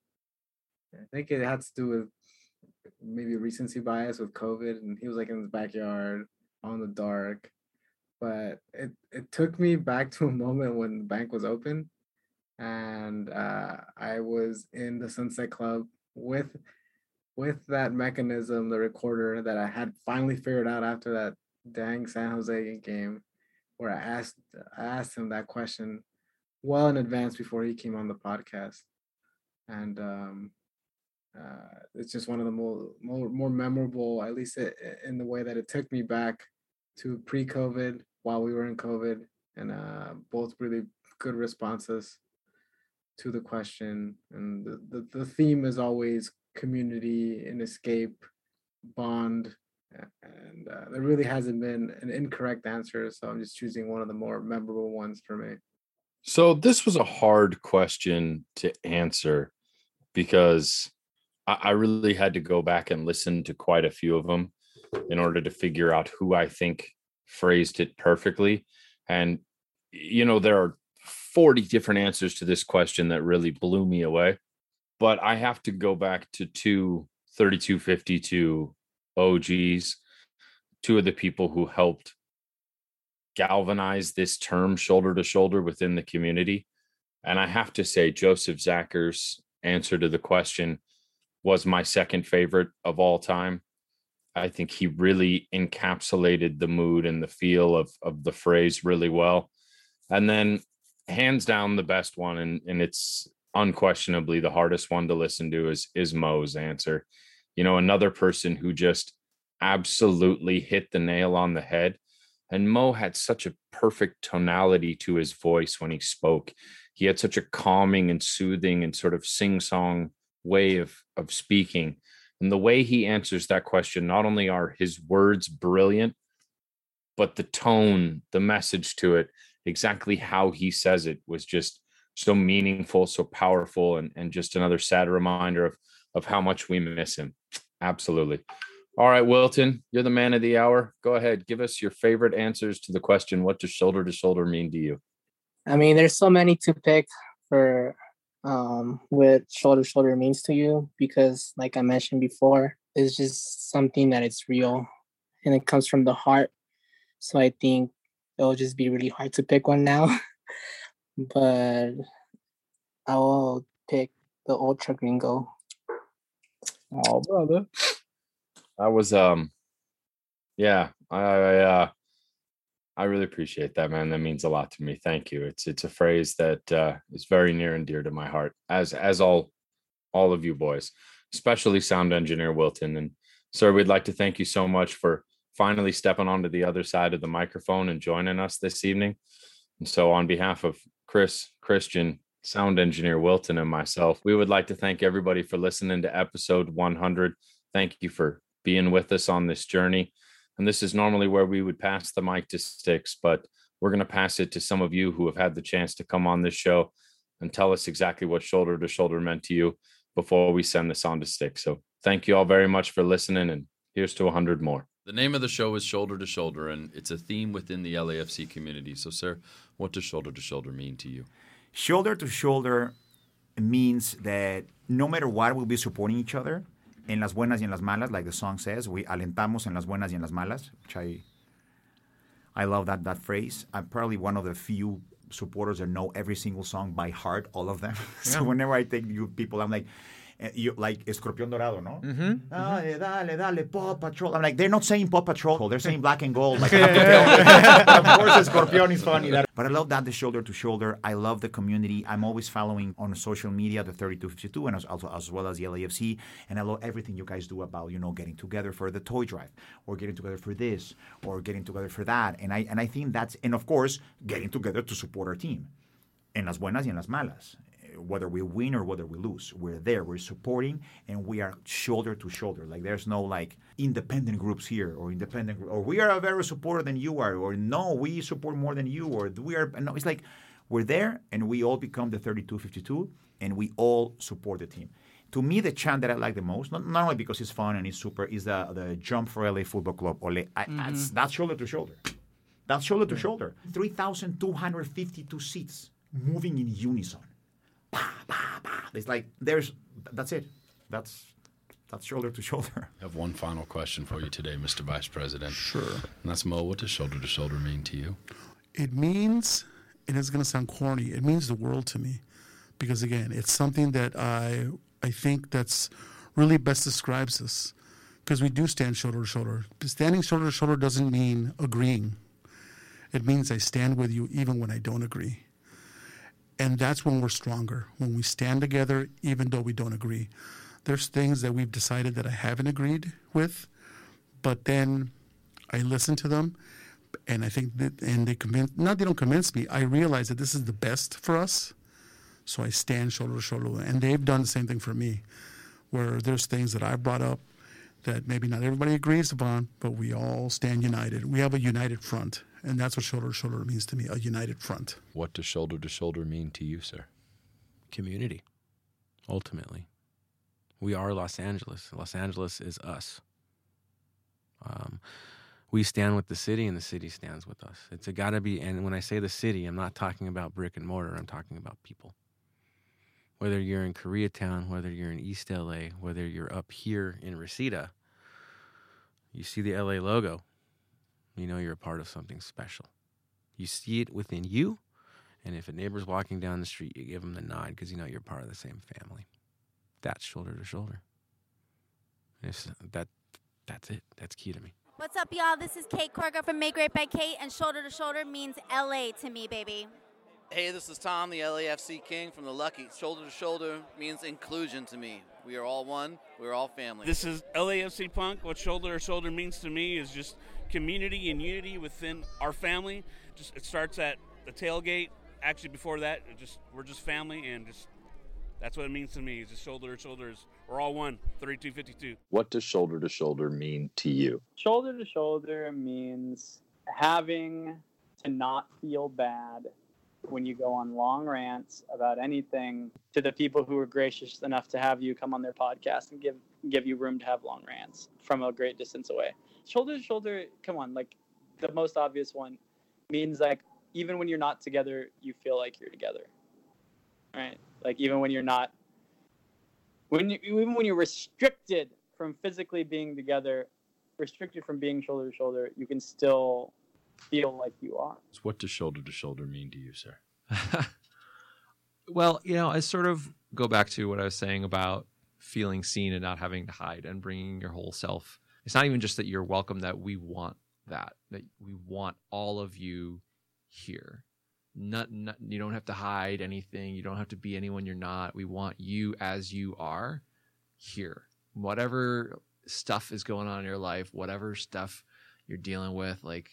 I think it had to do with maybe recency bias with COVID, and he was like in his backyard on the dark. But it it took me back to a moment when the Banc was open, and uh, I was in the Sunset Club with with that mechanism, the recorder that I had finally figured out after that dang San Jose game where I asked I asked him that question well in advance before he came on the podcast, and um, uh, it's just one of the more more, more memorable, at least in the way that it took me back to pre-COVID while we were in COVID, and uh, both really good responses to the question, and the, the, the theme is always community and escape, bond, and uh, there really hasn't been an incorrect answer. So I'm just choosing one of the more memorable ones for me. So this was a hard question to answer because I, I really had to go back and listen to quite a few of them in order to figure out who I think phrased it perfectly. And you know, there are 40 different answers to this question that really blew me away. But I have to go back to two 3252 OGs, two of the people who helped galvanize this term shoulder to shoulder within the community. And I have to say, Joseph Zacker's answer to the question was my second favorite of all time. I think he really encapsulated the mood and the feel of, of the phrase really well. And then, hands down, the best one, and, and it's unquestionably the hardest one to listen to, is, is Mo's answer. You know, another person who just absolutely hit the nail on the head. And Mo had such a perfect tonality to his voice when he spoke. He had such a calming and soothing and sort of sing song way of, of speaking. And the way he answers that question, not only are his words brilliant, but the tone, the message to it, exactly how he says it was just so meaningful, so powerful, and, and just another sad reminder of, of how much we miss him. Absolutely. All right, Wilton, you're the man of the hour. Go ahead, give us your favorite answers to the question What does shoulder to shoulder mean to you? I mean, there's so many to pick for um, what shoulder to shoulder means to you because, like I mentioned before, it's just something that it's real and it comes from the heart. So I think it'll just be really hard to pick one now. [LAUGHS] but I will pick the Ultra Gringo. Oh, brother. I was um yeah, I I, uh I really appreciate that, man. That means a lot to me. Thank you. It's it's a phrase that uh is very near and dear to my heart, as as all all of you boys, especially sound engineer Wilton. And sir, we'd like to thank you so much for finally stepping onto the other side of the microphone and joining us this evening. And so on behalf of Chris, Christian, sound engineer Wilton, and myself, we would like to thank everybody for listening to episode 100. Thank you for being with us on this journey. And this is normally where we would pass the mic to Sticks, but we're going to pass it to some of you who have had the chance to come on this show and tell us exactly what shoulder to shoulder meant to you before we send this on to Sticks. So thank you all very much for listening, and here's to 100 more. The name of the show is Shoulder to Shoulder, and it's a theme within the LAFC community. So, sir, what does shoulder to shoulder mean to you? Shoulder to shoulder means that no matter what, we'll be supporting each other en las buenas y en las malas, like the song says. We alentamos en las buenas y en las malas, which I, I love that, that phrase. I'm probably one of the few supporters that know every single song by heart, all of them. [LAUGHS] so whenever I take you people, I'm like, you like Escorpión Dorado, no? Mm-hmm. Dale, dale, dale, Paw Patrol. I'm like, they're not saying Paw Patrol, they're saying Black and Gold. Like, I have to tell them. of course, Escorpión is funny. That- [LAUGHS] But I love that the shoulder to shoulder. I love the community. I'm always following on social media the 3252 and as, also as well as the LAFC. And I love everything you guys do about you know getting together for the toy drive, or getting together for this, or getting together for that. And I and I think that's and of course getting together to support our team. En las buenas y en las malas whether we win or whether we lose. We're there, we're supporting, and we are shoulder to shoulder. Like there's no like independent groups here or independent or we are a better supporter than you are, or no, we support more than you, or we are. No, it's like we're there, and we all become the 32-52, and we all support the team. To me, the chant that I like the most, not, not only because it's fun and it's super, is the the jump for LA Football Club. Ole, I, that's, mm-hmm. that's shoulder to shoulder. That's shoulder to shoulder. 3,252 seats moving in unison. It's like there's that's it. That's that's shoulder to [LAUGHS] shoulder. I have one final question for you today, Mr. Vice President. Sure. And that's Mo. What does shoulder to shoulder mean to you? it means and it's going to sound corny it means the world to me because again it's something that i i think that's really best describes us because we do stand shoulder to shoulder But standing shoulder to shoulder doesn't mean agreeing it means i stand with you even when i don't agree and that's when we're stronger when we stand together even though we don't agree there's things that we've decided that i haven't agreed with but then i listen to them and I think that and they convince not they don't convince me. I realize that this is the best for us, so I stand shoulder to shoulder. And they've done the same thing for me, where there's things that I've brought up that maybe not everybody agrees upon, but we all stand united. We have a united front, and that's what shoulder to shoulder means to me: a united front. What does shoulder to shoulder mean to you, sir? community. Ultimately, we are Los Angeles. Los Angeles is us. Um, we stand with the city, and the city stands with us. It's got to be. And when I say the city, I'm not talking about brick and mortar. I'm talking about people. Whether you're in Koreatown, whether you're in East LA, whether you're up here in Reseda, you see the LA logo, you know you're a part of something special. You see it within you, and if a neighbor's walking down the street, you give them the nod because you know you're part of the same family. That's shoulder to shoulder. It's, that that's it. That's key to me. What's up, y'all? This is Kate Corga from Make Great by Kate, and Shoulder to Shoulder means LA to me, baby. Hey, this is Tom, the LAFC King from the Lucky. Shoulder to shoulder means inclusion to me. We are all one. We're all family. This is LAFC Punk. What shoulder to shoulder means to me is just community and unity within our family. Just it starts at the tailgate. Actually, before that, it just we're just family, and just that's what it means to me. Is just shoulder to shoulders. We're all one. Thirty-two fifty-two. What does shoulder to shoulder mean to you? Shoulder to shoulder means having to not feel bad when you go on long rants about anything to the people who are gracious enough to have you come on their podcast and give give you room to have long rants from a great distance away. Shoulder to shoulder, come on, like the most obvious one means like even when you're not together, you feel like you're together. Right? Like even when you're not when you, even when you're restricted from physically being together, restricted from being shoulder to shoulder, you can still feel like you are. So what does shoulder to shoulder mean to you, sir? [LAUGHS] Well, you know, I sort of go back to what I was saying about feeling seen and not having to hide and bringing your whole self. It's not even just that you're welcome, that we want that, that we want all of you here. Not, not you don't have to hide anything. You don't have to be anyone you're not. We want you as you are here. Whatever stuff is going on in your life, whatever stuff you're dealing with, like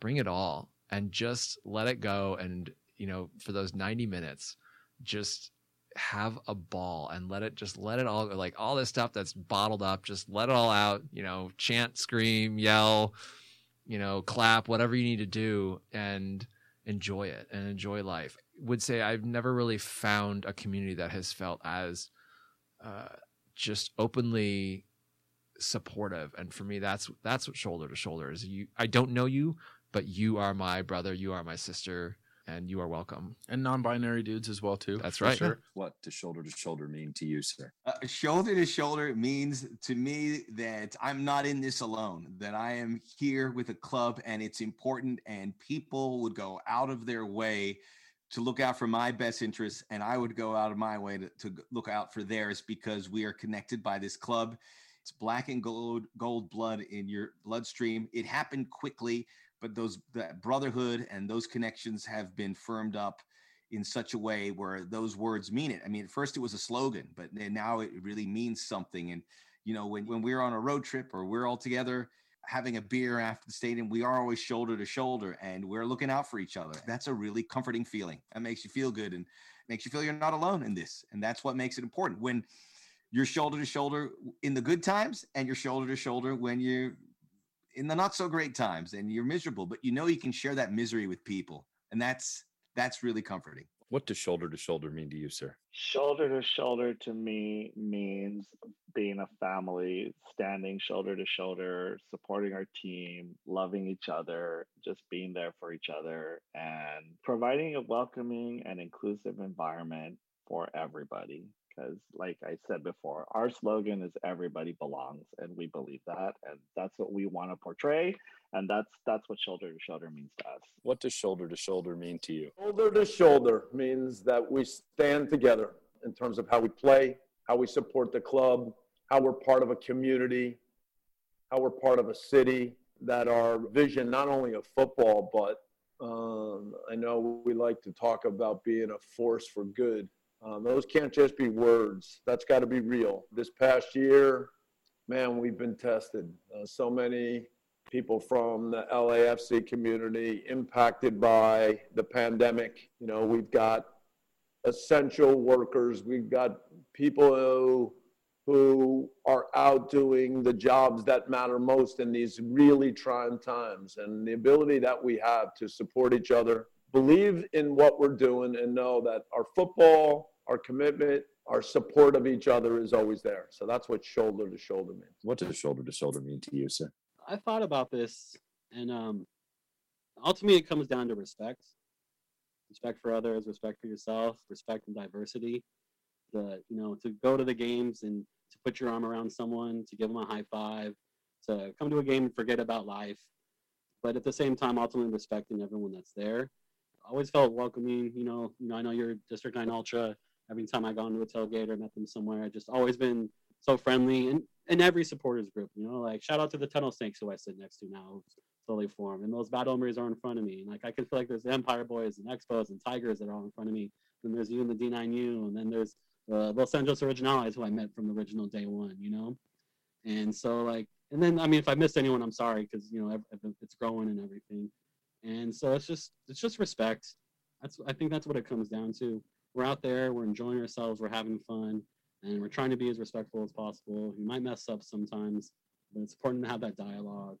bring it all and just let it go. And, you know, for those 90 minutes, just have a ball and let it just let it all go. Like all this stuff that's bottled up, just let it all out, you know, chant, scream, yell, you know, clap, whatever you need to do and enjoy it and enjoy life. Would say I've never really found a community that has felt as uh, just openly supportive and for me that's that's what shoulder to shoulder is you i don't know you but you are my brother you are my sister and you are welcome and non-binary dudes as well too that's right sure. What does shoulder to shoulder mean to you, sir? Uh, shoulder to shoulder means to me that I'm not in this alone, that I am here with a club and it's important, and people would go out of their way to look out for my best interests, and I would go out of my way to, to look out for theirs because we are connected by this club. It's black and gold, gold blood in your bloodstream. It happened quickly, but those that brotherhood and those connections have been firmed up in such a way where those words mean it. I mean, at first it was a slogan, but now it really means something. And you know, when when we're on a road trip or we're all together having a beer after the stadium, we are always shoulder to shoulder and we're looking out for each other. That's a really comforting feeling. That makes you feel good and makes you feel you're not alone in this. And that's what makes it important. When you're shoulder to shoulder in the good times and you're shoulder to shoulder when you're in the not so great times and you're miserable, but you know you can share that misery with people. And that's that's really comforting. What does shoulder to shoulder mean to you, sir? Shoulder to shoulder to me means being a family, standing shoulder to shoulder, supporting our team, loving each other, just being there for each other, and providing a welcoming and inclusive environment for everybody. Because, like I said before, our slogan is "Everybody belongs," and we believe that, and that's what we want to portray, and that's that's what shoulder to shoulder means to us. What does shoulder to shoulder mean to you? Shoulder to shoulder means that we stand together in terms of how we play, how we support the club, how we're part of a community, how we're part of a city, that our vision, not only of football, but um, I know we like to talk about being a force for good. Um, those can't just be words. That's got to be real. This past year, man, we've been tested. Uh, so many people from the LAFC community impacted by the pandemic. You know, we've got essential workers. We've got people who who are out doing the jobs that matter most in these really trying times and the ability that we have to support each other believe in what we're doing and know that our football our commitment our support of each other is always there so that's what shoulder to shoulder means What does shoulder to shoulder mean to you, sir? I thought about this, and um, ultimately, it comes down to respect. Respect for others, respect for yourself, respect and diversity. The you know to go to the games and to put your arm around someone, to give them a high five, to come to a game and forget about life, but at the same time, ultimately respecting everyone that's there. I always felt welcoming. You know, you know, I know you're District Nine Ultra. Every time I gone to a tailgate or met them somewhere, I've just always been so friendly and in every supporters group, you know, like shout out to the Tunnel Snakes who I sit next to now, totally formed, and those Bad Hombres are in front of me, and like I can feel like there's the Empire Boys and Expos and Tigers that are all in front of me. Then there's you and the D9U, and then there's the Los Angeles Originales who I met from the original day one, you know, and so like, and then I mean, if I missed anyone, I'm sorry because you know it's growing and everything, and so it's just it's just respect. That's I think that's what it comes down to. We're out there, we're enjoying ourselves, we're having fun and we're trying to be as respectful as possible. You might mess up sometimes, but it's important to have that dialogue.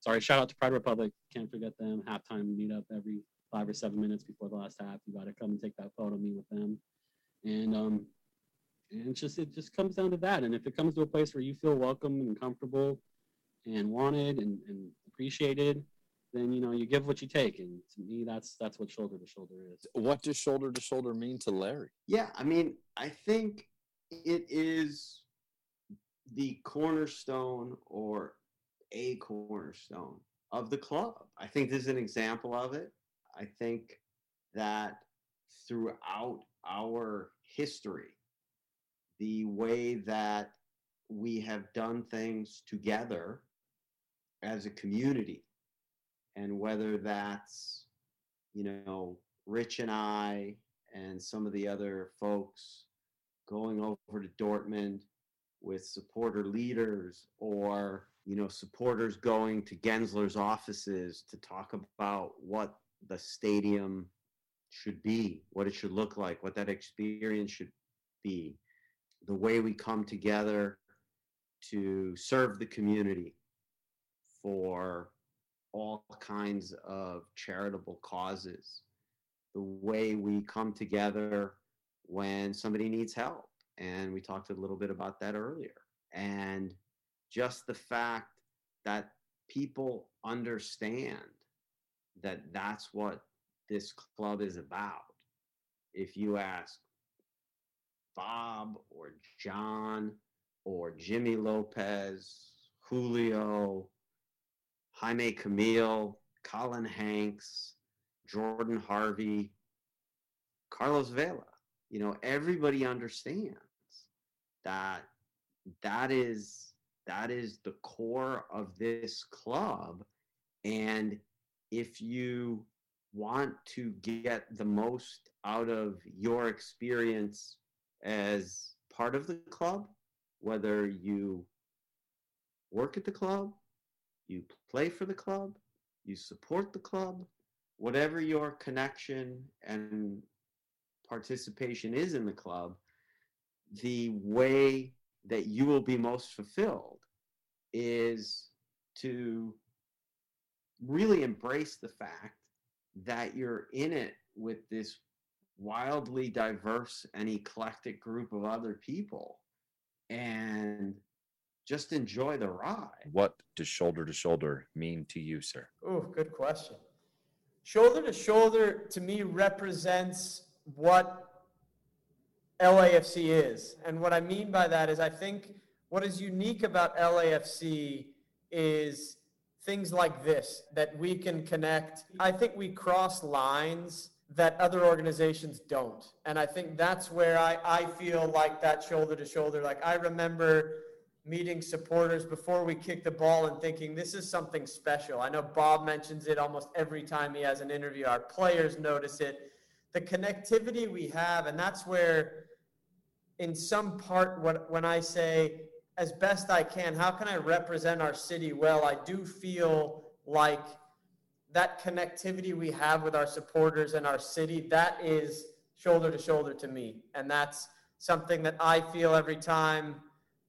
Sorry, shout out to Pride Republic. Can't forget them. Halftime meetup every five or seven minutes before the last half. You got to come and take that photo meet with them, and um, and it's just it just comes down to that. And if it comes to a place where you feel welcome and comfortable, and wanted and, and appreciated, then you know you give what you take. And to me, that's that's what shoulder to shoulder is. What does shoulder to shoulder mean to Larry? Yeah, I mean, I think it is the cornerstone or a cornerstone of the club. I think this is an example of it. I think that throughout our history, the way that we have done things together as a community, and whether that's, you know, Rich and I and some of the other folks going over to Dortmund with supporter leaders or you know supporters going to Gensler's offices to talk about what the stadium should be, what it should look like, what that experience should be, the way we come together to serve the community for all kinds of charitable causes, the way we come together when somebody needs help. And we talked a little bit about that earlier. And just the fact that people understand that that's what this club is about. If you ask Bob or John or Jimmy Lopez, Julio, Jaime Camil, Colin Hanks, Jordan Harvey, Carlos Vela, you know, everybody understands that that is that is the core of this club. And if you want to get the most out of your experience as part of the club whether you work at the club you play for the club you support the club whatever your connection and participation is in the club the way that you will be most fulfilled is to really embrace the fact that you're in it with this wildly diverse and eclectic group of other people. And just enjoy the ride. What does shoulder to shoulder mean to you, sir? Oh, good question. Shoulder to shoulder to me represents what LAFC is. And what I mean by that is I think what is unique about LAFC is things like this that we can connect. I think we cross lines that other organizations don't. And I think that's where I, I feel like that shoulder to shoulder. Like I remember meeting supporters before we kick the ball and thinking this is something special. I know Bob mentions it almost every time he has an interview. Our players notice it. The connectivity we have, and that's where, in some part, what, when I say as best I can, how can I represent our city well? I do feel like that connectivity we have with our supporters and our city, that is shoulder to shoulder to me. And that's something that I feel every time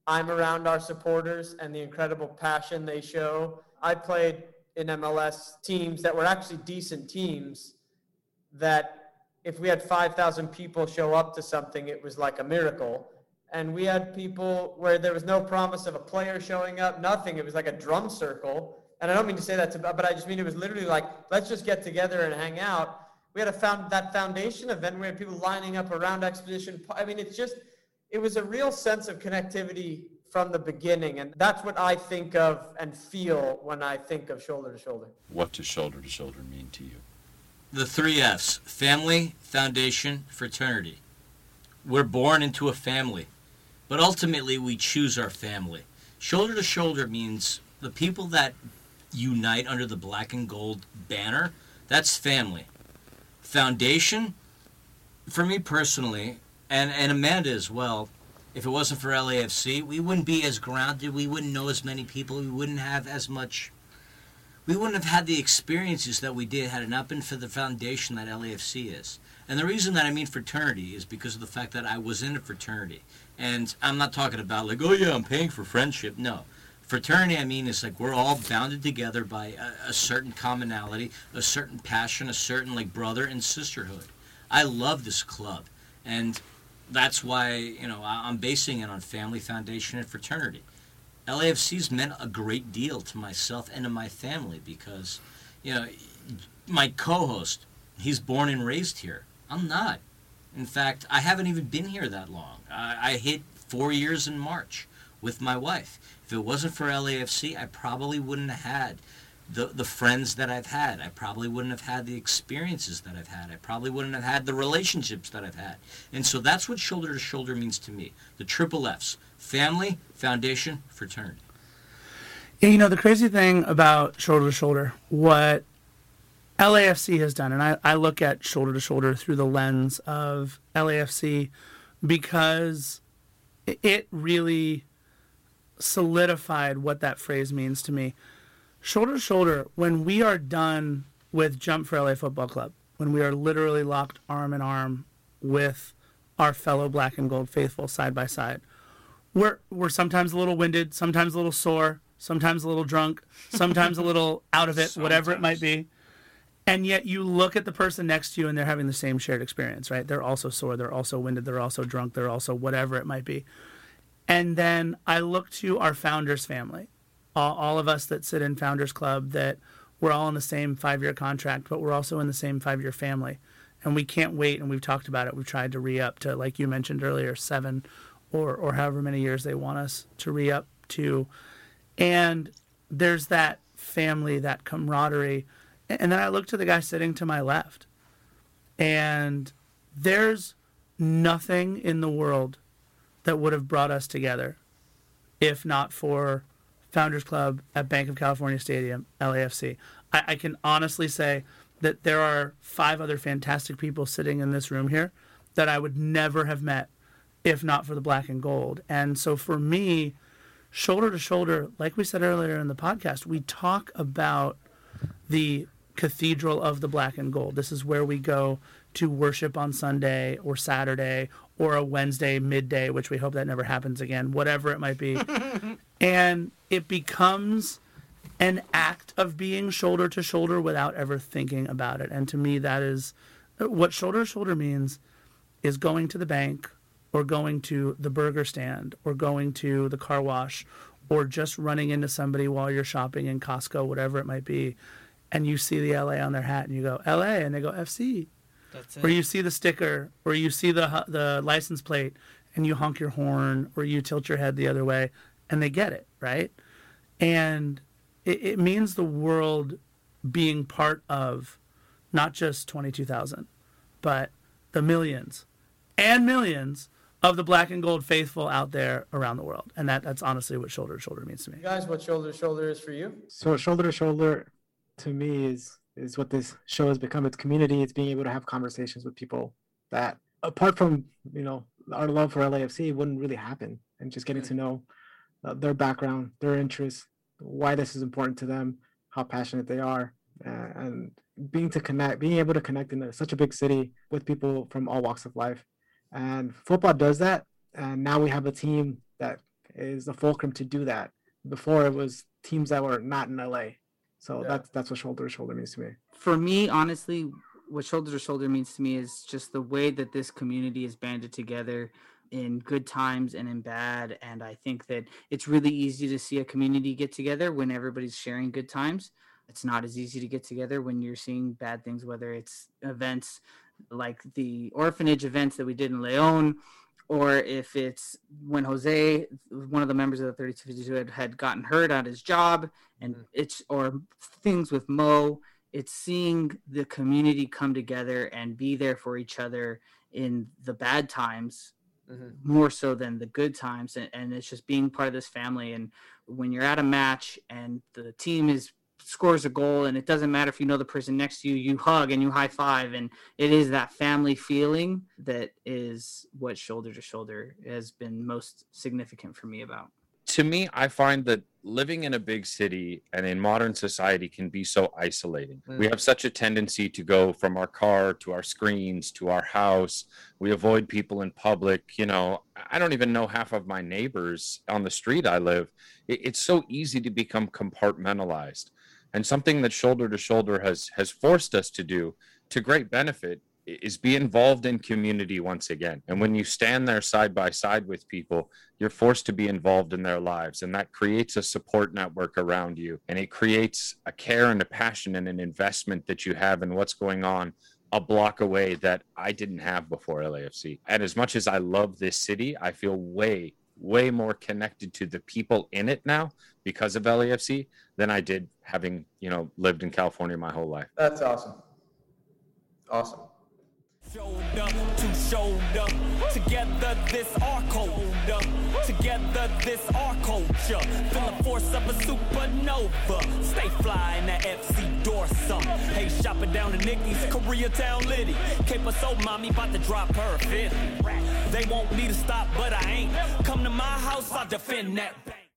I'm around our supporters and the incredible passion they show. I played in MLS teams that were actually decent teams that if we had 5,000 people show up to something, it was like a miracle. And we had people where there was no promise of a player showing up, nothing. It was like a drum circle. And I don't mean to say that, to, but I just mean it was literally like, let's just get together and hang out. We had a found that foundation event. We had people lining up around exposition. I mean, it's just, it was a real sense of connectivity from the beginning. And that's what I think of and feel when I think of shoulder to shoulder. What does shoulder to shoulder mean to you? The three F's family, foundation, fraternity. We're born into a family, but ultimately we choose our family. Shoulder to shoulder means the people that unite under the black and gold banner, that's family. Foundation, for me personally, and, and Amanda as well, if it wasn't for LAFC, we wouldn't be as grounded, we wouldn't know as many people, we wouldn't have as much we wouldn't have had the experiences that we did had it not been for the foundation that LAFC is. And the reason that I mean fraternity is because of the fact that I was in a fraternity. And I'm not talking about like, oh yeah, I'm paying for friendship. No. Fraternity, I mean, is like we're all bounded together by a, a certain commonality, a certain passion, a certain like brother and sisterhood. I love this club. And that's why, you know, I'm basing it on family, foundation, and fraternity. LAFC's meant a great deal to myself and to my family because, you know, my co-host, he's born and raised here. I'm not. In fact, I haven't even been here that long. I, I hit four years in March with my wife. If it wasn't for LAFC, I probably wouldn't have had the the friends that I've had. I probably wouldn't have had the experiences that I've had. I probably wouldn't have had the relationships that I've had. And so that's what shoulder to shoulder means to me. The triple F's: family, foundation, fraternity. Yeah, you know, the crazy thing about shoulder to shoulder, what LAFC has done, and I, I look at shoulder to shoulder through the lens of LAFC because it- it really solidified what that phrase means to me. Shoulder to shoulder, when we are done with Jump for LA Football Club, when we are literally locked arm in arm with our fellow black and gold faithful side by side, we're we're sometimes a little winded, sometimes a little sore, sometimes a little drunk, sometimes a [LAUGHS] little out of it, whatever it might be. And yet you look at the person next to you and they're having the same shared experience, right? They're also sore, they're also winded, they're also drunk, they're also whatever it might be. And then I look to our founders family, all, all of us that sit in Founders Club, that we're all in the same five year contract, but we're also in the same five year family. And we can't wait. And we've talked about it. We've tried to re up to, like you mentioned earlier, seven or, or however many years they want us to re up to. And there's that family, that camaraderie. And then I look to the guy sitting to my left, and there's nothing in the world that would have brought us together if not for Founders Club at Banc of California Stadium, LAFC. I, I can honestly say that there are five other fantastic people sitting in this room here that I would never have met if not for the black and gold. And so for me, shoulder to shoulder, like we said earlier in the podcast, we talk about the cathedral of the black and gold. This is where we go to worship on Sunday or Saturday or a Wednesday midday, which we hope that never happens again, whatever it might be. [LAUGHS] and it becomes an act of being shoulder to shoulder without ever thinking about it. And to me, that is what shoulder to shoulder means is going to the bank or going to the burger stand or going to the car wash or just running into somebody while you're shopping in Costco, whatever it might be. And you see the LA on their hat and you go, LA, and they go, FC. That's it. Or you see the sticker or you see the, the license plate and you honk your horn or you tilt your head the other way and they get it, right? And it, it means the world being part of not just 22,000, but the millions and millions of the black and gold faithful out there around the world. And that, that's honestly what shoulder to shoulder means to me. Guys, what shoulder to shoulder is for you? So shoulder to shoulder, to me is is what this show has become. It's community. It's being able to have conversations with people that, apart from you know our love for LAFC, wouldn't really happen. And just getting to know uh, their background, their interests, why this is important to them, how passionate they are, uh, and being to connect, being able to connect in a, such a big city with people from all walks of life. And football does that. And now we have a team that is the fulcrum to do that. Before it was teams that were not in LA. So that's that's what shoulder to shoulder means to me. for me, honestly, what shoulder to shoulder means to me is just the way that this community is banded together in good times and in bad. And I think that it's really easy to see a community get together when everybody's sharing good times. It's not as easy to get together when you're seeing bad things, whether it's events like the orphanage events that we did in Leon, or if it's when Jose, one of the members of the 3252, had, had gotten hurt at his job, and mm-hmm. it's or things with Mo. It's seeing the community come together and be there for each other in the bad times Mm-hmm. more so than the good times and, and it's just being part of this family and when you're at a match and the team is scores a goal and it doesn't matter if you know the person next to you you hug and you high five and it is that family feeling that is what shoulder to shoulder has been most significant for me about to me, I find that living in a big city and in modern society can be so isolating. We Mm. have such a tendency to go from our car to our screens to our house. We avoid people in public. You know, I don't even know half of my neighbors on the street I live. It- It's so easy to become compartmentalized. And something that shoulder to shoulder has has forced us to do to great benefit is be involved in community once again. And when you stand there side by side with people, you're forced to be involved in their lives. And that creates a support network around you. And it creates a care and a passion and an investment that you have in what's going on a block away that I didn't have before LAFC. And as much as I love this city, I feel way, way more connected to the people in it now because of LAFC than I did having, you know, lived in California my whole life. That's awesome. Awesome. Shoulder to shoulder. Together, this our culture. Together, this our culture. Feel the force of a supernova. Stay fly in that FC Dorsum. Hey, shopping down to Nicky's, Koreatown Liddy. Cape so mommy about to drop her 50. They want me to stop, but I ain't. Come to my house, I'll defend that.